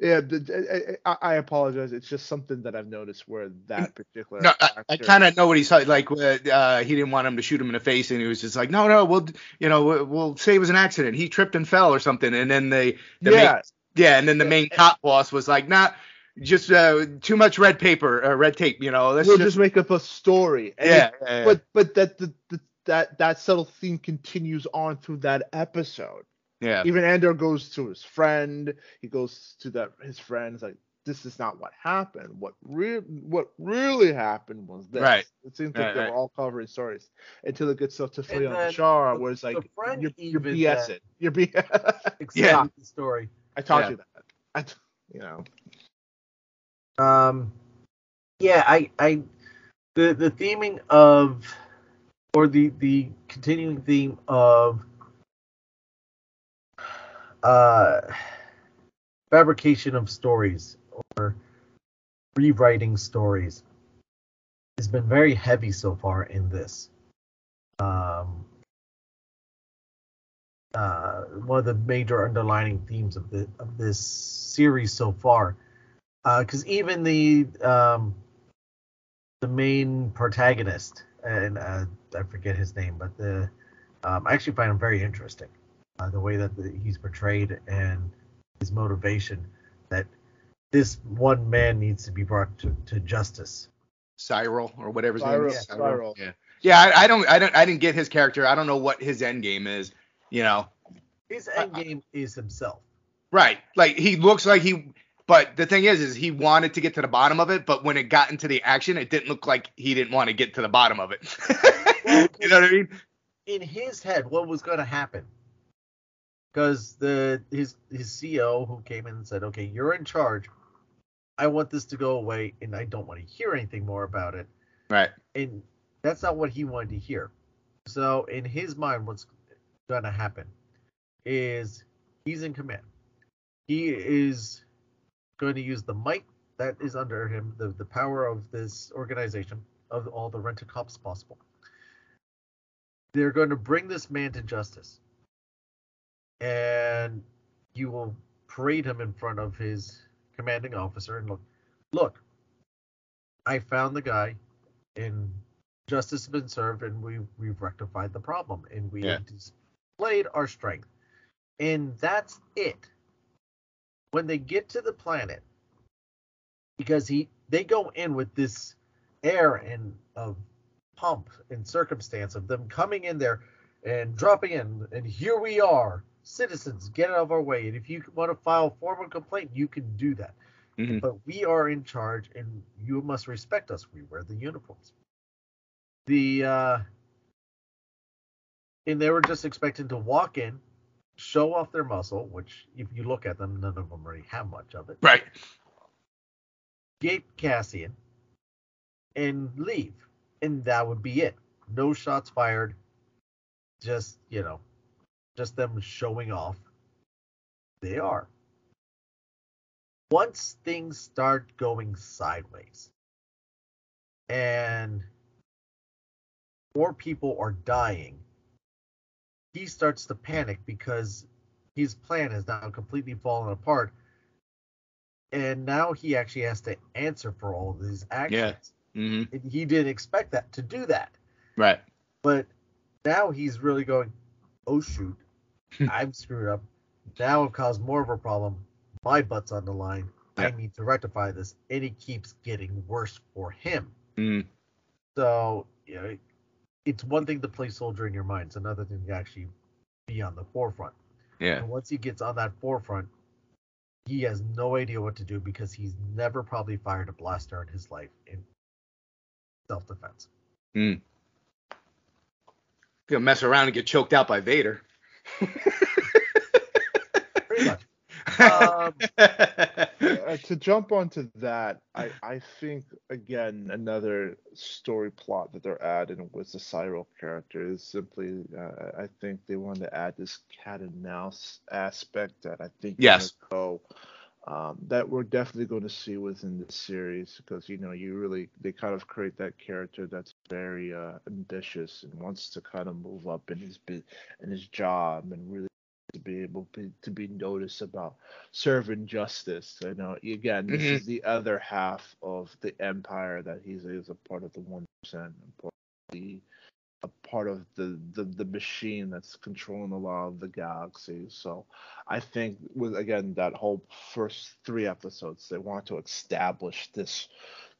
Yeah, the, I, I apologize. It's just something that I've noticed where that particular. No, I, I kind of know what he's like. Uh, he didn't want him to shoot him in the face, and he was just like, "No, no, we'll, you know, we'll, we'll say it was an accident. He tripped and fell or something." And then they, the yeah, main, yeah, and then the main cop boss was like, "Nah, just uh, too much red paper, uh, red tape. You know, let's we'll just, just make up a story. And yeah, it- yeah, yeah. but but that the, the, that that subtle theme continues on through that episode. Yeah, Even Andor goes to his friend. He goes to that his friends like this is not what happened. What real what really happened was this. Right. It seems like Right, they right. were all covering stories until it gets up to Philly And on then Shara, the- where it's like the friend you're, you're even BS it. You're B. Extended Yeah. the story. I taught Yeah. you that. I, t- you know. Um, yeah, I, I, the the theming of, or the the continuing theme of, uh, fabrication of stories or rewriting stories has been very heavy so far in this. Um, uh, one of the major underlining themes of the of this series so far because even the um, the main protagonist and uh, I forget his name, but the um, I actually find him very interesting. Uh, the way that the, he's portrayed and his motivation that this one man needs to be brought to, to justice. Syril or whatever his Syril, name is. Syril. Yeah, yeah. I, I don't, I don't, I didn't get his character. I don't know what his end game is. You know, His end game is himself. Right. Like he looks like he but the thing is is he wanted to get to the bottom of it, but when it got into the action, it didn't look like he didn't want to get to the bottom of it. you know what I mean? in his head what was going to happen because the his his CEO who came in and said, "Okay, you're in charge. I want this to go away, and I don't want to hear anything more about it." Right. And that's not what he wanted to hear. So in his mind, what's going to happen is he's in command. He is going to use the might that is under him, the the power of this organization, of all the rent cops possible. They're going to bring this man to justice, and you will parade him in front of his commanding officer and look, look, I found the guy, and justice has been served, and we we've rectified the problem, and we Yeah. displayed our strength, and that's it. When they get to the planet, because he they go in with this air and of pomp and circumstance of them coming in there and dropping in and here we are citizens get out of our way and if you want to file formal complaint you can do that Mhm. but we are in charge and you must respect us we wear the uniforms the uh and they were just expecting to walk in show off their muscle which if you look at them none of them really have much of it Right. Gape Cassian and leave. And that would be it. No shots fired. Just, you know, just them showing off. They are. Once things start going sideways and more people are dying, he starts to panic because his plan has now completely fallen apart and now he actually has to answer for all of these actions. hmm And he didn't expect that to do that, Right. but now he's really going, "Oh shoot, I'm screwed up. Now I've caused more of a problem. My butt's on the line. I need to rectify this." And it keeps getting worse for him. Mm. So you know, it's one thing to play soldier in your mind; it's another thing to actually be on the forefront. Yeah. And once he gets on that forefront, he has no idea what to do because he's never probably fired a blaster in his life. And self defense. Mm. Gonna mess around and get choked out by Vader. Pretty much. Um, uh, to jump onto that, I, I think again another story plot that they're adding was the Syril character is simply uh, I think they wanted to add this cat and mouse aspect that I think Yes. go um, that we're definitely going to see within the series because you know you really they kind of create that character that's very uh, ambitious and wants to kind of move up in his in his job and really to be able to, to be noticed about serving justice. You know, again, this Mhm. is the other half of the empire that he's is a part of the one percent, part of the a part of the, the the machine that's controlling a lot of the galaxy. So I think with again that whole first three episodes, they want to establish this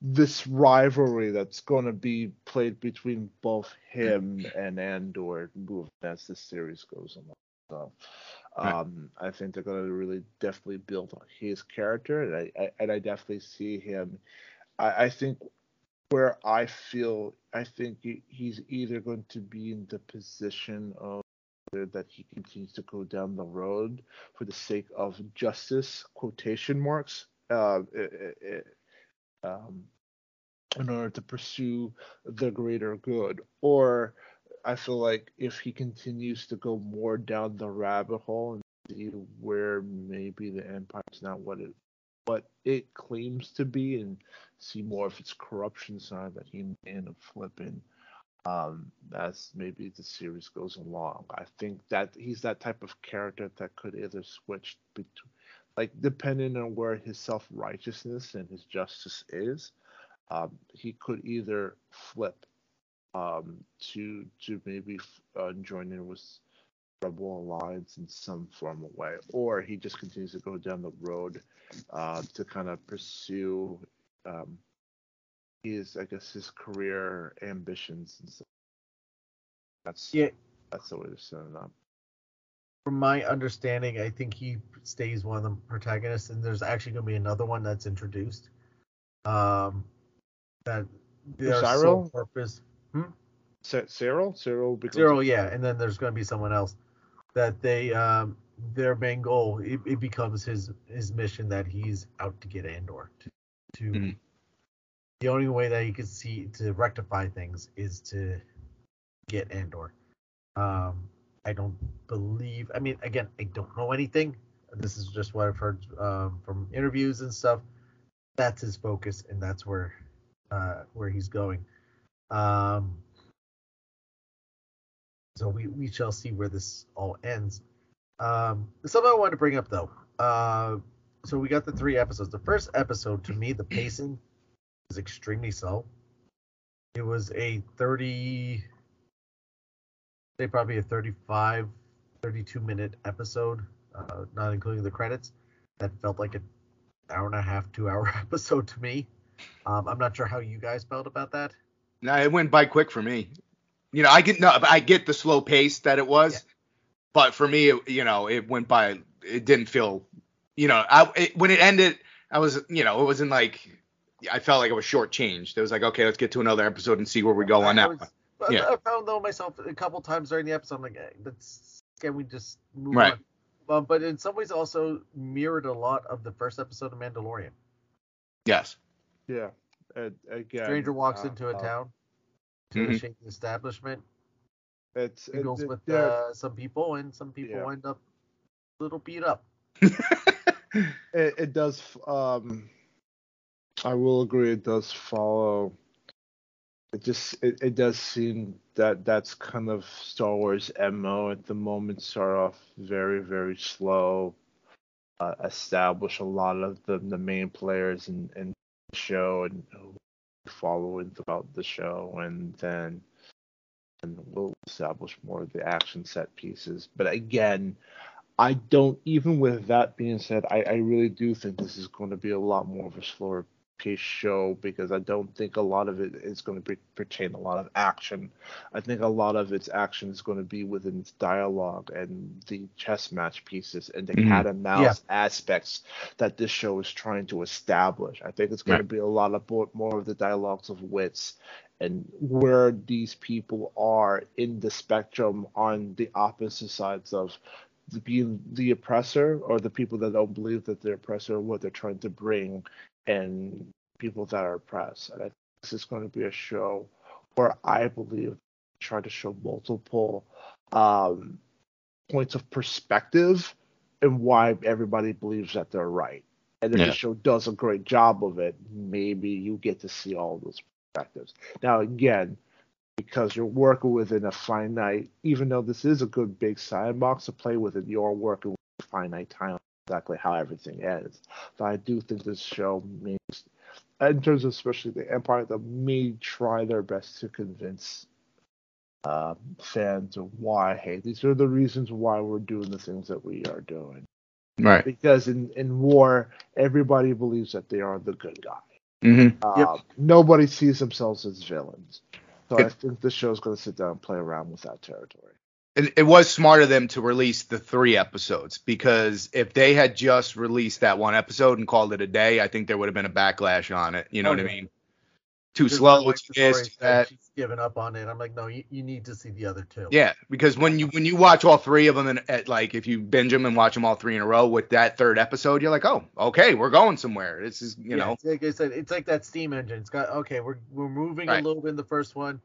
this rivalry that's going to be played between both him and Andor moving as the series goes along. So Right. um, I think they're going to really definitely build on his character, and I, I and I definitely see him. I, I think where I feel I think he's either going to be in the position of that he continues to go down the road for the sake of justice quotation marks uh, it, it, um, in order to pursue the greater good. Or I feel like if he continues to go more down the rabbit hole and see where maybe the empire's not what it what it claims to be and see more of its corruption side that he may end up flipping um maybe the series goes along. I think that he's that type of character that could either switch between like depending on where his self righteousness and his justice is, um, he could either flip um, to to maybe uh, join in with Rebel Alliance in some form of way, or he just continues to go down the road uh, to kind of pursue um, his, I guess, his career ambitions and stuff. That's Yeah. that's the way to set it up. From my understanding, I think he stays one of the protagonists, and there's actually going to be another one that's introduced. Um, that their Syril? sole purpose. Cy- Syril, Syril becomes Zero, yeah, and then there's going to be someone else that they um their main goal it, it becomes his his mission that he's out to get Andor to, to Mhm. the only way that he can see to rectify things is to get Andor. Um, I don't believe. I mean, again, I don't know anything. This is just what I've heard um, from interviews and stuff. That's his focus, and that's where uh, where he's going. Um, so we, we shall see where this all ends. Um, something I wanted to bring up though. Uh, so we got the three episodes. The first episode, to me, the pacing is extremely slow. It was a 30, say probably a 35, 32 minute episode, uh, not including the credits. That felt like an hour and a half, two hour episode to me. Um, I'm not sure how you guys felt about that. No, it went by quick for me. You know, I get no, I get the slow pace that it was, Yeah. but for me, it, you know, it went by. It didn't feel, you know, I it, when it ended, I was, you know, it wasn't like I felt like it was shortchanged. It was like, okay, let's get to another episode and see where we go on that was- one. Yeah. I found though myself a couple times during the episode, I'm like, eh, let's can we just move Right. on? Um, but in some ways, also mirrored a lot of the first episode of Mandalorian. Yes. yeah. And again, Stranger walks uh, into a uh, town to Mhm. the establishment, It's it, mingles it- with uh, some people, and some people Yeah. end up a little beat up. it, it does um i will agree it does follow it just it, it does seem that that's kind of star wars mo at the moment start off very very slow uh, establish a lot of the the main players in, in the show and who following throughout the show and then and we'll establish more of the action set pieces. But again I don't even with that being said, I, I really do think this is going to be a lot more of a slower paced show because I don't think a lot of it is going to be, pertain a lot of action. I think a lot of its action is going to be within its dialogue and the chess match pieces and the Mhm. cat and mouse Yeah. aspects that this show is trying to establish. I think it's going Right. to be a lot of more, more of the dialogues of wits and where these people are in the spectrum on the opposite sides of being the oppressor or the people that don't believe that they're oppressor or what they're trying to bring and people that are oppressed and I think this is going to be a show where i believe try to show multiple um, points of perspective and why everybody believes that they're right. And if Yeah. the show does a great job of it maybe you get to see all those perspectives. Now again because you're working within a finite, even though this is a good big sandbox to play with, it, you're working with a finite time, exactly how everything ends. But I do think this show makes, in terms of especially the Empire, that may try their best to convince uh, fans of why, hey, these are the reasons why we're doing the things that we are doing. Right. Because in, in war, everybody believes that they are the good guy. Mm-hmm. Uh, Nobody sees themselves as villains. So I think the show's going to sit down and play around with that territory. It, it was smart of them to release the three episodes because if they had just released that one episode and called it a day, I think there would have been a backlash on it. You know Oh, what I mean? Too slow, like too the story this, too said, that. She's given up on it. I'm like, no, you, you need to see the other two. Yeah, because when you when you watch all three of them and at like if you binge them and watch them all three in a row with that third episode, you're like, oh, okay, we're going somewhere. This is you Yeah, know, it's like I said, it's like that steam engine. It's got okay, we're we're moving a little bit in the first one.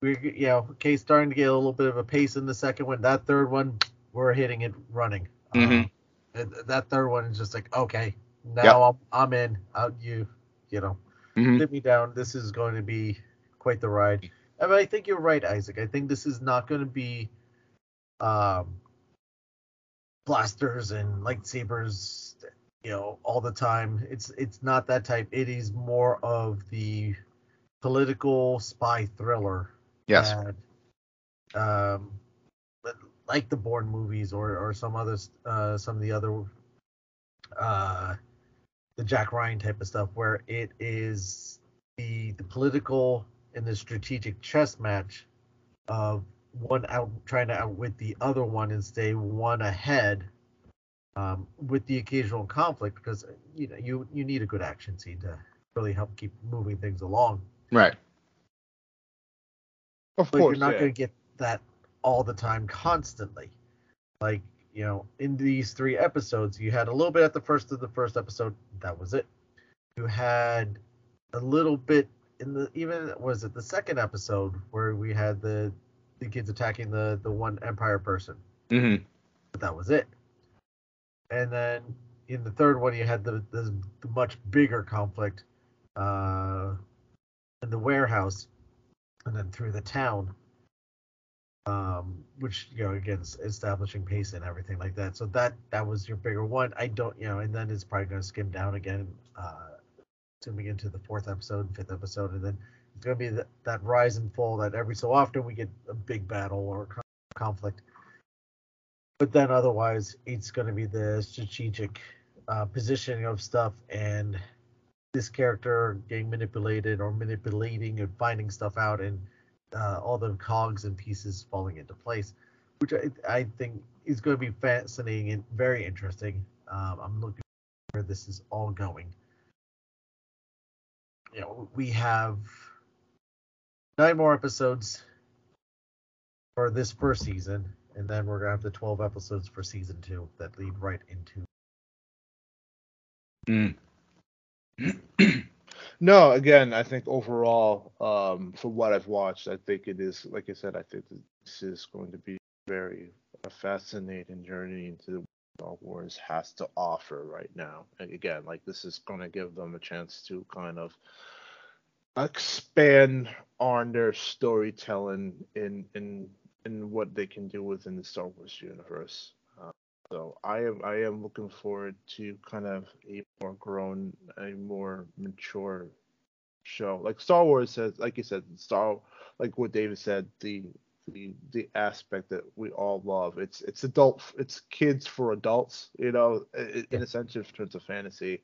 We're you know, okay, starting to get a little bit of a pace in the second one. That third one, we're hitting it running. Mhm. Um, that third one is just like okay, now Yep. I'm I'm in. Out you, you know, Mhm. sit me down. This is going to be quite the ride. And I think you're right, Isaac. I think this is not going to be um blasters and lightsabers, you know, all the time. It's it's not that type. It is more of the political spy thriller. Yes, that, um, but like the Bourne movies or or some others, uh, some of the other, uh, the Jack Ryan type of stuff, where it is the the political and the strategic chess match of one out trying to outwit the other one and stay one ahead. Um, with the occasional conflict, because you know you you need a good action scene to really help keep moving things along right, Of but course, you're not yeah. going to get that all the time constantly. Like you know in these three episodes you had a little bit at the first of the first episode that was it. You had a little bit in the even was it the second episode where we had the the kids attacking the the one empire person? Hmm but that was it. And then in the third one you had the the, the much bigger conflict uh in the warehouse and then through the town um which you know again establishing pace and everything like that. So that that was your bigger one. I don't you know and then it's probably going to skim down again uh zooming into the fourth episode fifth episode and then it's going to be that, that rise and fall that every so often we get a big battle or conflict. But then otherwise it's going to be the strategic uh, positioning of stuff and this character getting manipulated or manipulating and finding stuff out and uh, all the cogs and pieces falling into place, which I, I think is going to be fascinating and very interesting. Um, I'm looking where this is all going. You know, we have nine more episodes for this first season, and then we're gonna have the 12 episodes for season two that lead right into. Mm. No, again, I think overall, um, from what I've watched, I think it is, like I said, I think this is going to be very a fascinating journey into Star Wars has to offer right now. And again, like this is going to give them a chance to kind of expand on their storytelling in in in what they can do within the Star Wars universe. So I am I am looking forward to kind of a more grown, a more mature show. Like Star Wars says, like you said, Star like what David said, the the the aspect that we all love. It's it's adult, it's kids for adults, you know, in a sense in terms of fantasy.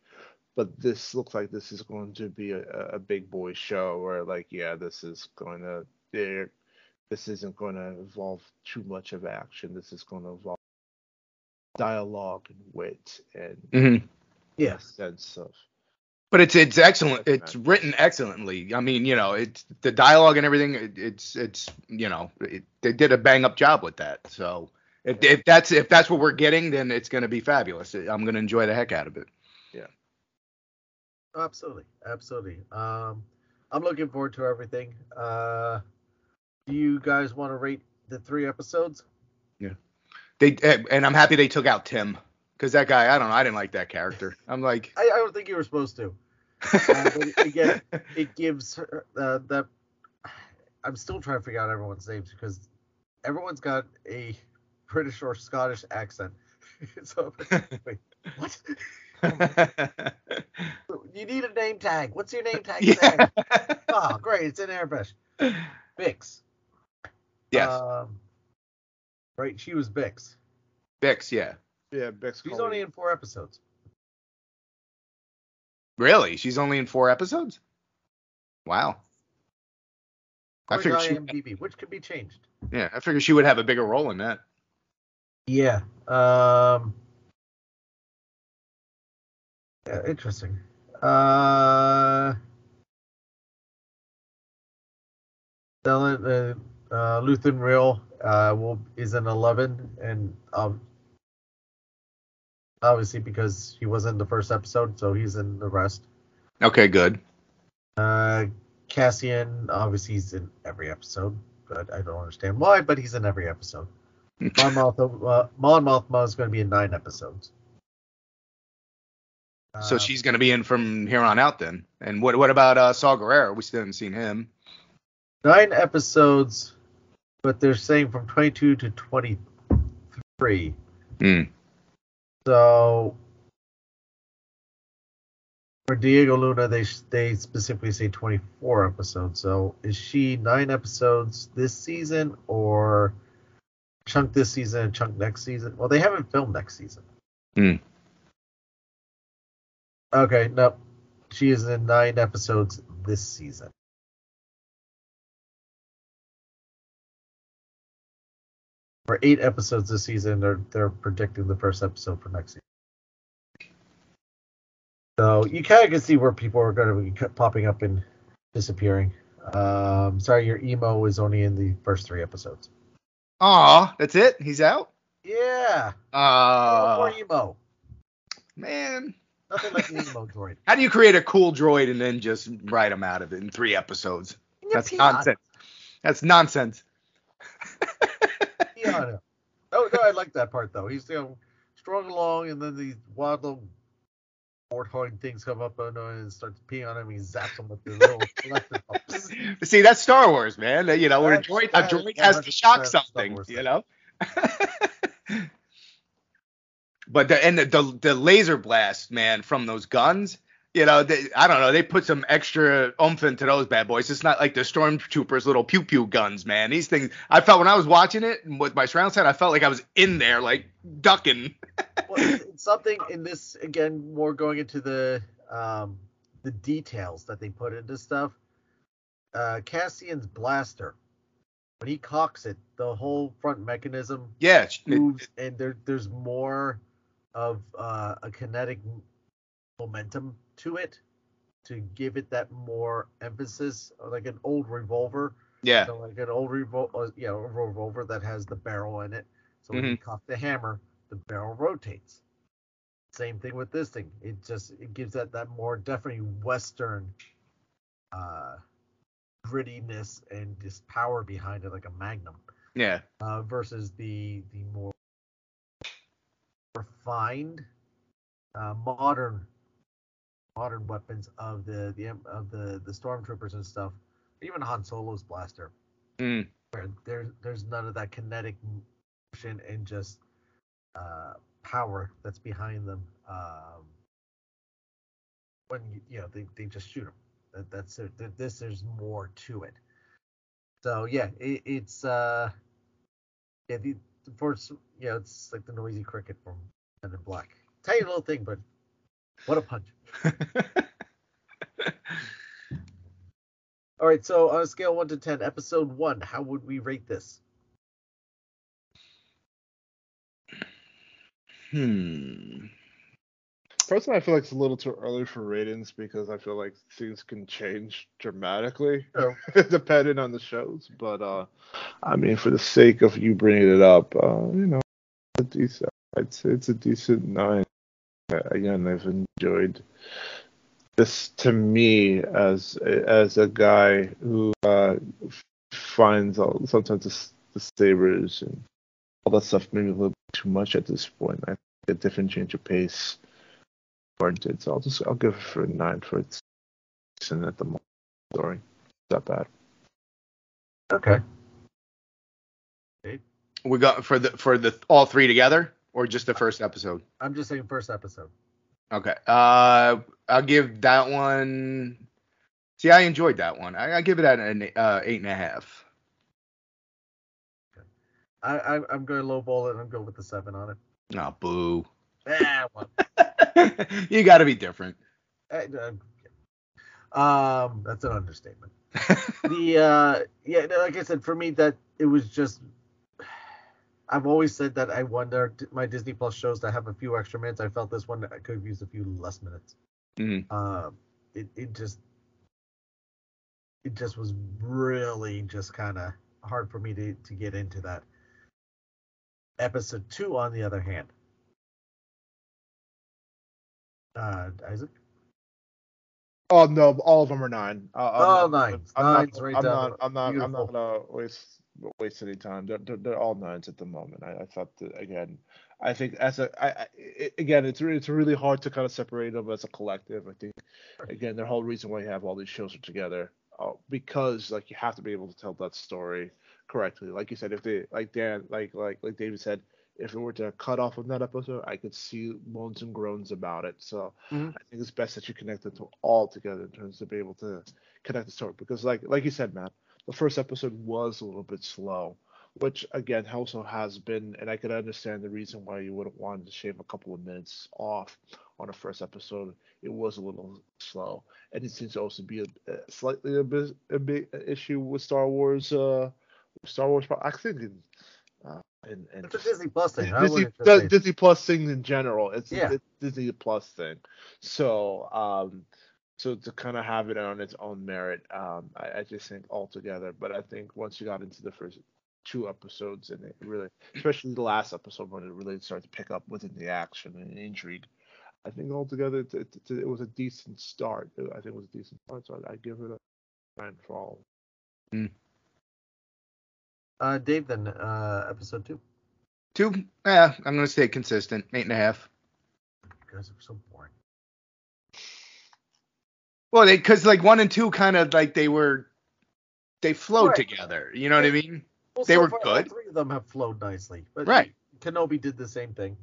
but this looks like this is going to be a, a big boy show where like yeah this is going to there this isn't going to involve too much of action this is going to involve dialogue and wit and Mhm. Yes. sense of But it's it's excellent. It's written excellently. I mean, you know, it's the dialogue and everything. It, it's it's you know, it, they did a bang up job with that. So if, if that's if that's what we're getting, then it's going to be fabulous. I'm going to enjoy the heck out of it. Yeah. Absolutely, absolutely. Um, I'm looking forward to everything. Uh, do you guys want to rate the three episodes? They and I'm happy they took out Tim because that guy. I don't know. I didn't like that character. I'm like. I, I don't think you were supposed to. Uh, again, it gives her uh, that. I'm still trying to figure out everyone's names because everyone's got a British or Scottish accent. so wait, what? You need a name tag. What's your name tag? yeah. Oh, great! It's in Airbrush. Bix. yes. Um, right, she was Bix. Bix. Yeah. yeah Bix. She's only in four episodes. Really? She's only in four episodes. Wow. I figured to she. IMDb, which could be changed. Yeah, I figured she would have a bigger role in that. Yeah. Um. Yeah, interesting. Uh. Dylan, uh, uh, Luthen Rael uh, will is in eleven, and um, obviously because he was in the first episode, so he's in the rest. Okay, good. Uh, Cassian, obviously he's in every episode, but I don't understand why, but he's in every episode. Mon Mothma, uh, Mon Mothma is going to be in nine episodes. So Uh, she's going to be in from here on out then. And what what about uh, Saw Gerrera? We still haven't seen him. Nine episodes, but they're saying from 22 to 23. Hmm. So for Diego Luna, they they specifically say 24 episodes. So is she nine episodes this season or chunk this season and chunk next season? Well, they haven't filmed next season. Hmm. Okay, no, she is in nine episodes this season. For eight episodes this season, they're they're predicting the first episode for next season. So you kind of can see where people are going to be popping up and disappearing. Um, sorry, your emo is only in the first three episodes. Aw, that's it. He's out. Yeah, no Uh, more emo. man, Nothing like the emo droid. how do you create a cool droid and then just write him out of it in three episodes? That's nonsense. That's nonsense. Piano. Oh no, I like that part though. He's you know strung along, and then these wild little warthog things come up and, uh, and starts peeing on him. He zaps him with the little See, that's Star Wars, man. You know, where a droid, a droid has to shock something. You know. but the and the, the the laser blast, man, from those guns. You know, they, I don't know. They put some extra oomph into those bad boys. It's not like the stormtroopers' little pew pew guns, man. These things. I felt when I was watching it with my surround sound, I felt like I was in there, like ducking. well, something in this again, more going into the um the details that they put into stuff. Uh, Cassian's blaster, when he cocks it, the whole front mechanism Yeah, it- moves, and there there's more of uh, a kinetic momentum to it to give it that more emphasis, like an old revolver. yeah, So like an old revolver, yeah, a revolver that has the barrel in it. So when you cock the hammer, the barrel rotates. Same thing with this thing. It just it gives that that more definitely Western uh, grittiness and this power behind it, like a Magnum, yeah, uh, versus the the more refined, uh, modern modern weapons of the the of the the stormtroopers and stuff. Even Han Solo's blaster Mm. where there's there's none of that kinetic motion and just uh, power that's behind them. Um, when you you know they, they just shoot them. That, that's. This there's more to it. So yeah, it, it's uh yeah the for you know it's like the noisy cricket from Men in Black. Tiny little thing, but What a punch. All right, so on a scale one to ten, episode one, how would we rate this? hmm. Personally, I feel like it's a little too early for ratings because I feel like things can change dramatically Oh. depending on the shows. But uh, I mean, for the sake of you bringing it up, uh, you know, a decent. I'd it's a decent nine. Uh, Again, I've enjoyed this to me as as a guy who uh, finds all, sometimes the, s- the sabers and all that stuff maybe a little bit too much at this point. I think a different change of pace warranted. So I'll just I'll give it for a nine for its decent at the moment. Story, not bad. Okay. We got for the for the all three together or just the first episode? I'm just saying first episode. Okay. Uh, I'll give that one. See, I enjoyed that one. I, I give it an uh, eight and a half. I, I I'm going to lowball it and go with the seven on it. Oh, boo. Well, you got to be different. um, that's an understatement. the uh yeah like i said for me that it was just i've always said that i wonder my disney plus shows that have a few extra minutes i felt this one i could have used a few less minutes Mhm. um it, it just it just was really just kind of hard for me to to get into that episode two on the other hand uh isaac Oh no, all of them are nine. Uh, I'm Oh, not- nines. I'm Nines not, right I'm down not, I'm not. I'm not gonna waste waste any time. They're, they're, they're all nines at the moment. I, I thought that again. I think as a I, I it- again, it's re- it's really hard to kind of separate them as a collective. I think again, the whole reason why you have all these shows are together, uh, because like you have to be able to tell that story correctly. Like you said, if they like Dan, like like like David said, if it were to cut off of that episode, I could see moans and groans about it. So Mhm. I think it's best that you connect them to all together in terms of be able to connect the story. Because like like you said, Matt, the first episode was a little bit slow, which again also has been, and I could understand the reason why you would have wanted to shave a couple of minutes off on the first episode. It was a little slow, and it seems to also be a, a slightly a bit a big issue with Star Wars. Uh, Star Wars. I think in uh, in, in it's a disney plus thing Disney, wouldn't just the say- Disney Plus thing in general. It's Yeah. a Disney Plus thing. So, um, so to kind of have it on its own merit, um, I, I just think altogether. But I think once you got into the first two episodes, and it really, especially the last episode when it really started to pick up within the action and intrigue, I think altogether it, it, it, it was a decent start. I think it was a decent start. So I, I give it a nine for all. uh dave then uh episode two Two. Yeah, I'm gonna stay consistent. Eight and a half. you guys are so boring Well, they because like one and two kind of like they were they flowed Right. together. You know what I mean? Well, They so were far, good. Three of them have flowed nicely, but Right. Kenobi did the same thing.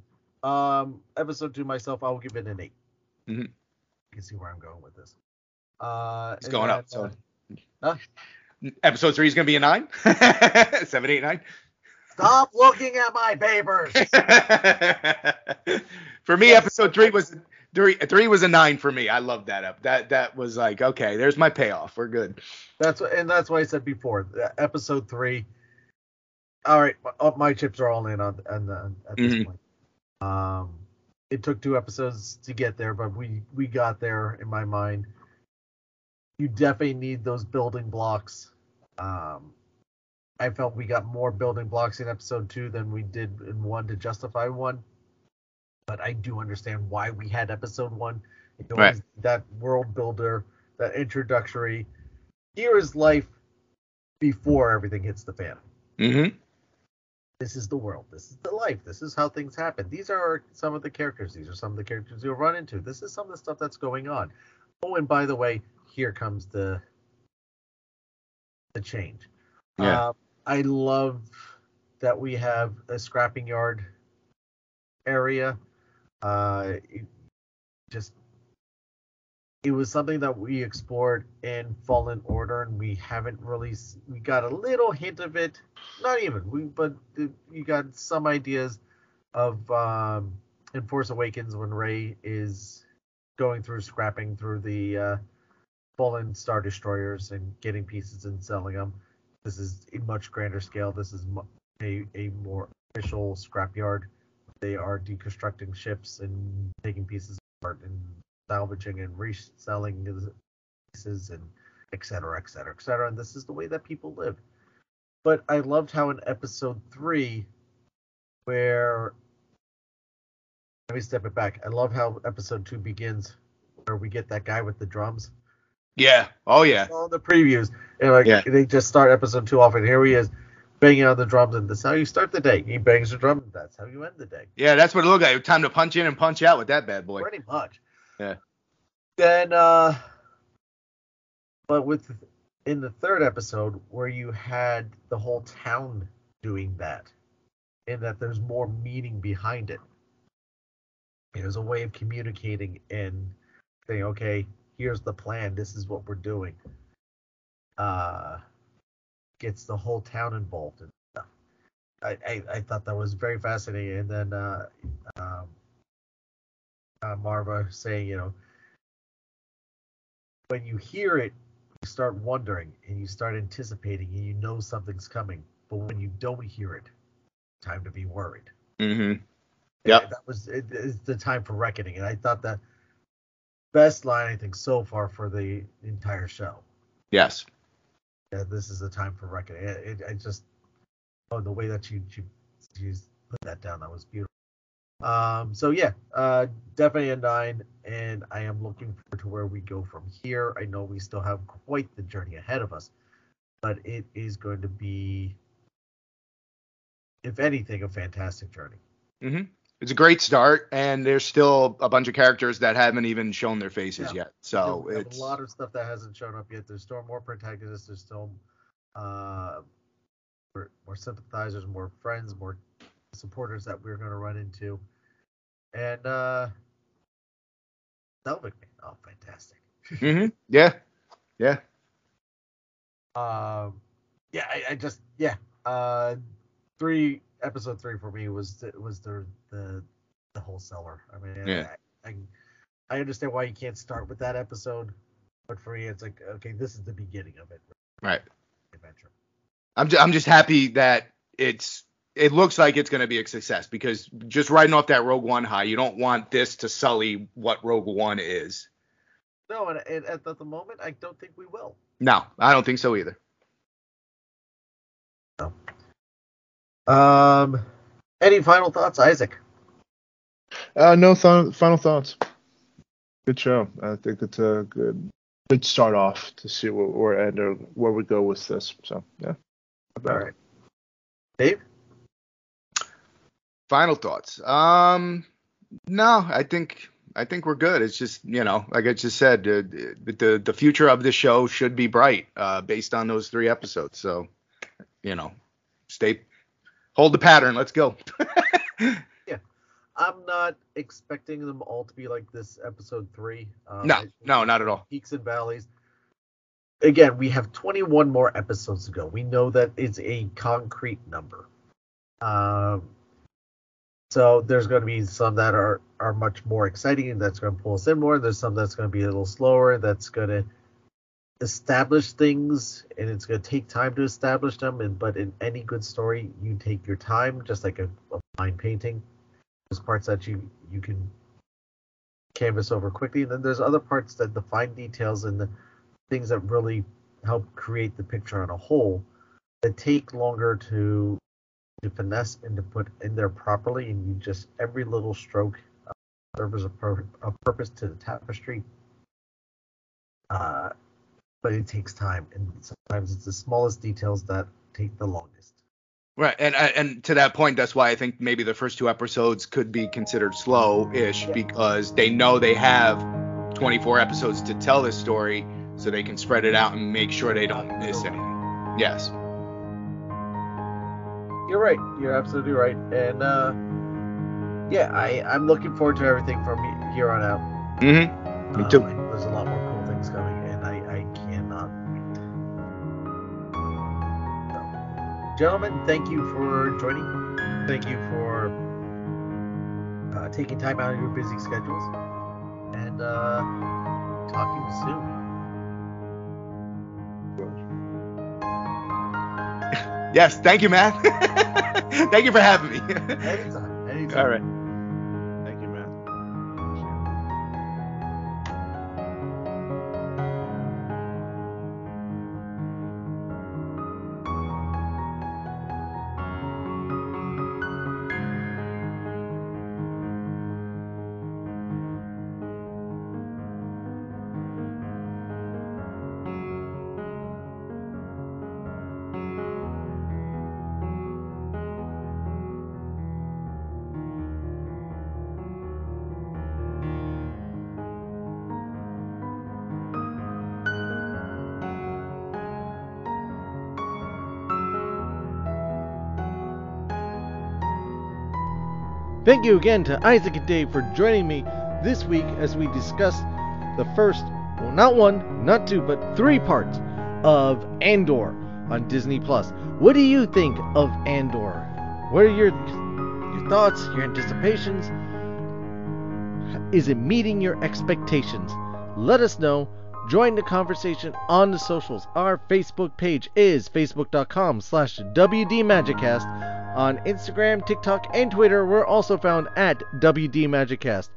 Um, episode two myself, I will give it an 8 Mhm. You can see where I'm going with this. Uh, It's going then, up. So uh, huh? episode three is gonna be a nine. Seven, eight, nine. stop looking at my papers. for me, episode three was three. Three was a nine for me. I loved that up. That that was like okay. There's my payoff. We're good. that's what, and that's why I said before. Episode three. All right, my, uh, my chips are all in on, on, on at this Mhm. point. Um, it took two episodes to get there, but we we got there in my mind. You definitely need those building blocks. Um, I felt we got more building blocks in episode two than we did in one to justify one. But I do understand why we had episode one. Right. That world builder, that introductory. Here is life before everything hits the fan Mm-hmm. this is the world this is the life this is how things happen these are some of the characters these are some of the characters you'll run into this is some of the stuff that's going on oh and by the way here comes the the change Yeah. Uh, i love that we have a scrapping yard area uh it just it was something that we explored in fallen order and we haven't really we got a little hint of it not even we but you got some ideas of um in force awakens when Rey is going through scrapping through the uh, fallen star destroyers and getting pieces and selling them. This is a much grander scale. This is a, a more official scrapyard. They are deconstructing ships and taking pieces apart and salvaging and reselling pieces and et cetera, et cetera, et cetera. And this is the way that people live. But I loved how in episode three, where let me step it back. I love how episode two begins, where we get that guy with the drums. Yeah. Oh yeah. All the previews, and like Yeah. they just start episode two off, and here he is banging on the drums, and that's how you start the day. He bangs the drum, and that's how you end the day. Yeah, that's what it looked like. Time to punch in and punch out with that bad boy. Pretty much. Yeah. Then, uh, but with in the third episode where you had the whole town doing that, and that there's more meaning behind it. There's a way of communicating and saying, okay, here's the plan. This is what we're doing. Uh, gets the whole town involved and stuff. I, I, I thought that was very fascinating. And then uh, um, uh, Maarva saying, you know, when you hear it, you start wondering and you start anticipating and you know something's coming. But when you don't hear it, time to be worried. Mm-hmm. Yep. And That was it, it's the time for reckoning, and I thought that best line I think so far for the entire show. Yes. Yeah, this is the time for reckoning. It, it, I just oh the way that you you you put that down that was beautiful. Um, so yeah, uh, definitely a nine, and I am looking forward to where we go from here. I know we still have quite the journey ahead of us, but it is going to be, if anything, a fantastic journey. Mm-hmm. It's a great start, and there's still a bunch of characters that haven't even shown their faces Yeah. yet. So There's it's a lot of stuff that hasn't shown up yet. There's still more protagonists. There's still uh, more, more sympathizers, more friends, more supporters that we're going to run into. And uh, Selvig, oh, fantastic. hmm yeah, yeah. Um, yeah, I, I just yeah. Uh, three episode three for me was the, was the the the wholesaler. I mean, Yeah. I, I I understand why you can't start with that episode, but for me, it's like okay, this is the beginning of it. Right. Adventure. I'm just, I'm just happy that it's it looks like it's going to be a success because just riding off that Rogue One high, you don't want this to sully what Rogue One is. No, and, and at the, moment, I don't think we will. No, I don't think so either. Um, any final thoughts, Isaac? Uh, no th- final thoughts. Good show. I think it's a good good start off to see where we're at or where we go with this. So yeah. All right, Dave. Final thoughts. Um, no, I think I think we're good. It's just you know, like I just said, uh, the the the future of the show should be bright, uh, based on those three episodes. So, you know, stay, hold the pattern. Let's go. Yeah, I'm not expecting them all to be like this episode three. Um, No, no, not at all. Peaks and valleys. Again, we have 21 more episodes to go. We know that it's a concrete number. Um, so there's going to be some that are are much more exciting and that's going to pull us in more. There's some that's going to be a little slower. That's going to establish things and it's going to take time to establish them. And but in any good story, you take your time, just like a, a fine painting. There's parts that you you can canvas over quickly, and then there's other parts that the fine details and the things that really help create the picture on a whole that take longer to to finesse and to put in there properly, and you just every little stroke uh, serves a, pur- a purpose to the tapestry. Uh, but it takes time, and sometimes it's the smallest details that take the longest. Right, and and to that point, that's why I think maybe the first two episodes could be considered slow-ish because they know they have 24 episodes to tell this story, so they can spread it out and make sure they don't miss anything. Yes. You're right. You're absolutely right. And uh, yeah, I I'm looking forward to everything from here on out. Mm-hmm. Me Uh, too. there's a lot more gentlemen, thank you for joining. Thank you for uh, taking time out of your busy schedules. And uh, talking soon. Yes, thank you, man. thank you for having me. Anytime. Anytime. All right. Thank you again to Isaac and Dave for joining me this week as we discuss the first, well, not one, not two, but three parts of Andor on Disney Plus. What do you think of Andor? What are your your thoughts, your anticipations? Is it meeting your expectations? Let us know. Join the conversation on the socials. Our Facebook page is facebook.com slash WDMagicCast. On Instagram, TikTok, and Twitter, we're also found at WD Magiccast.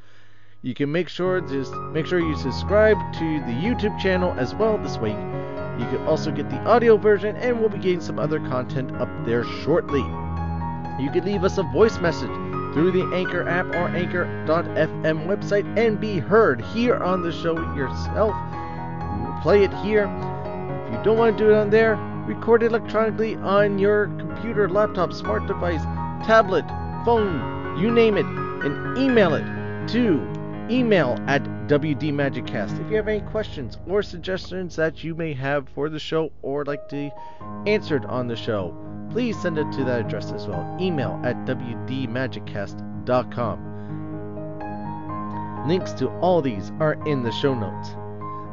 You can make sure just make sure you subscribe to the YouTube channel as well this week. You can also get the audio version, and we'll be getting some other content up there shortly. You can leave us a voice message through the Anchor app or Anchor.fm website and be heard here on the show yourself. Play it here. If you don't want to do it on there, record electronically on your computer, laptop, smart device, tablet, phone, you name it, and email it to email at WDMagicCast. If you have any questions or suggestions that you may have for the show or like to answered on the show, please send it to that address as well. Email at WDMagicCast.com. Links to all these are in the show notes.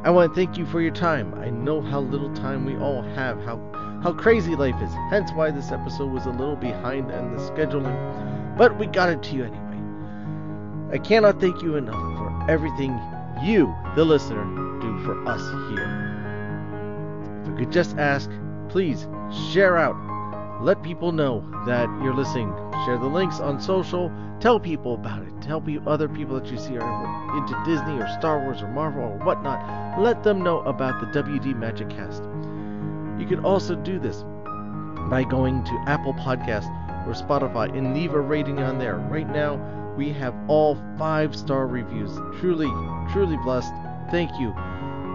I want to thank you for your time. I know how little time we all have, how how crazy life is. Hence why this episode was a little behind in the scheduling, but we got it to you anyway. I cannot thank you enough for everything you, the listener, do for us here. If I could just ask, please share out. Let people know that you're listening. Share the links on social. Tell people about it. Tell other people that you see are into Disney or Star Wars or Marvel or whatnot. Let them know about the WD Magic Cast. You can also do this by going to Apple Podcast or Spotify and leave a rating on there. Right now, we have all five star reviews. Truly, truly blessed. Thank you.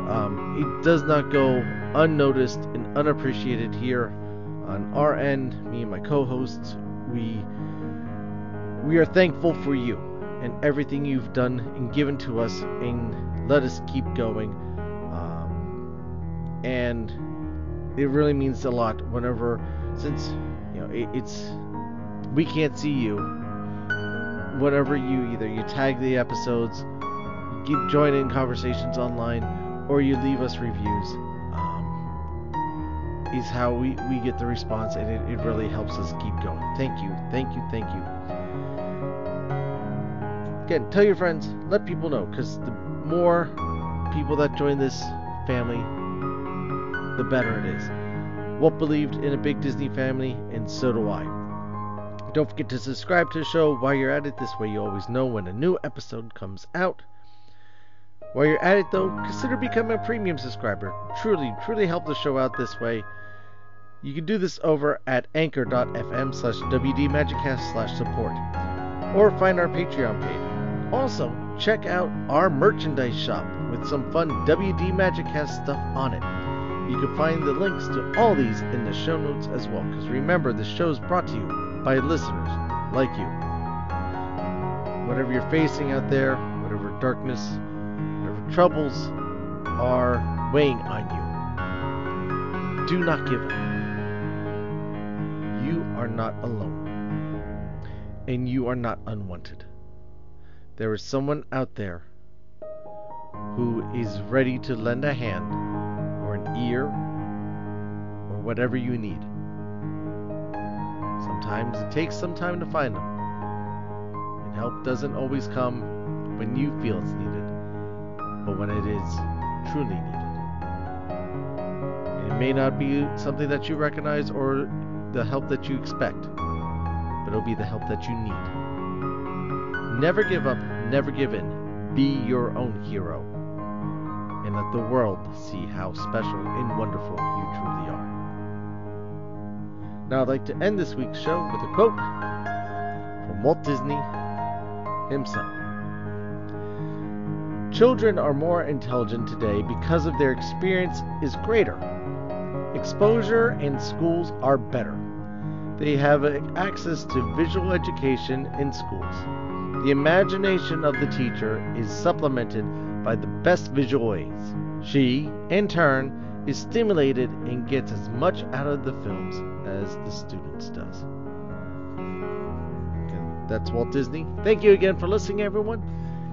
Um, it does not go unnoticed and unappreciated here on our end. Me and my co-hosts, we we are thankful for you and everything you've done and given to us, and let us keep going. Um, and it really means a lot whenever, since you know it, it's we can't see you. Whatever you either you tag the episodes, you keep joining conversations online, or you leave us reviews, is how we, we get the response, and it, it really helps us keep going. Thank you, thank you, thank you. Again, tell your friends, let people know, because the more people that join this family, the better it is. Walt believed in a big Disney family, and so do I. Don't forget to subscribe to the show while you're at it. This way, you always know when a new episode comes out. While you're at it, though, consider becoming a premium subscriber. Truly, truly help the show out this way. You can do this over at anchor.fm slash wdmagiccast slash support. Or find our Patreon page. Also, check out our merchandise shop with some fun WD Magiccast stuff on it. You can find the links to all these in the show notes as well. Because remember, the show is brought to you by listeners like you. Whatever you're facing out there, whatever darkness, troubles are weighing on you, do not give up. You are not alone. And you are not unwanted. There is someone out there who is ready to lend a hand or an ear or whatever you need. Sometimes it takes some time to find them. And help doesn't always come when you feel it's needed. But when it is truly needed. It may not be something that you recognize or the help that you expect, but it'll be the help that you need. Never give up, never give in. Be your own hero. And let the world see how special and wonderful you truly are. Now, I'd like to end this week's show with a quote from Walt Disney himself. Children are more intelligent today because of their experience is greater. Exposure and schools are better. They have access to visual education in schools. The imagination of the teacher is supplemented by the best visual aids. She, in turn, is stimulated and gets as much out of the films as the students does. Again, that's Walt Disney. Thank you again for listening, everyone,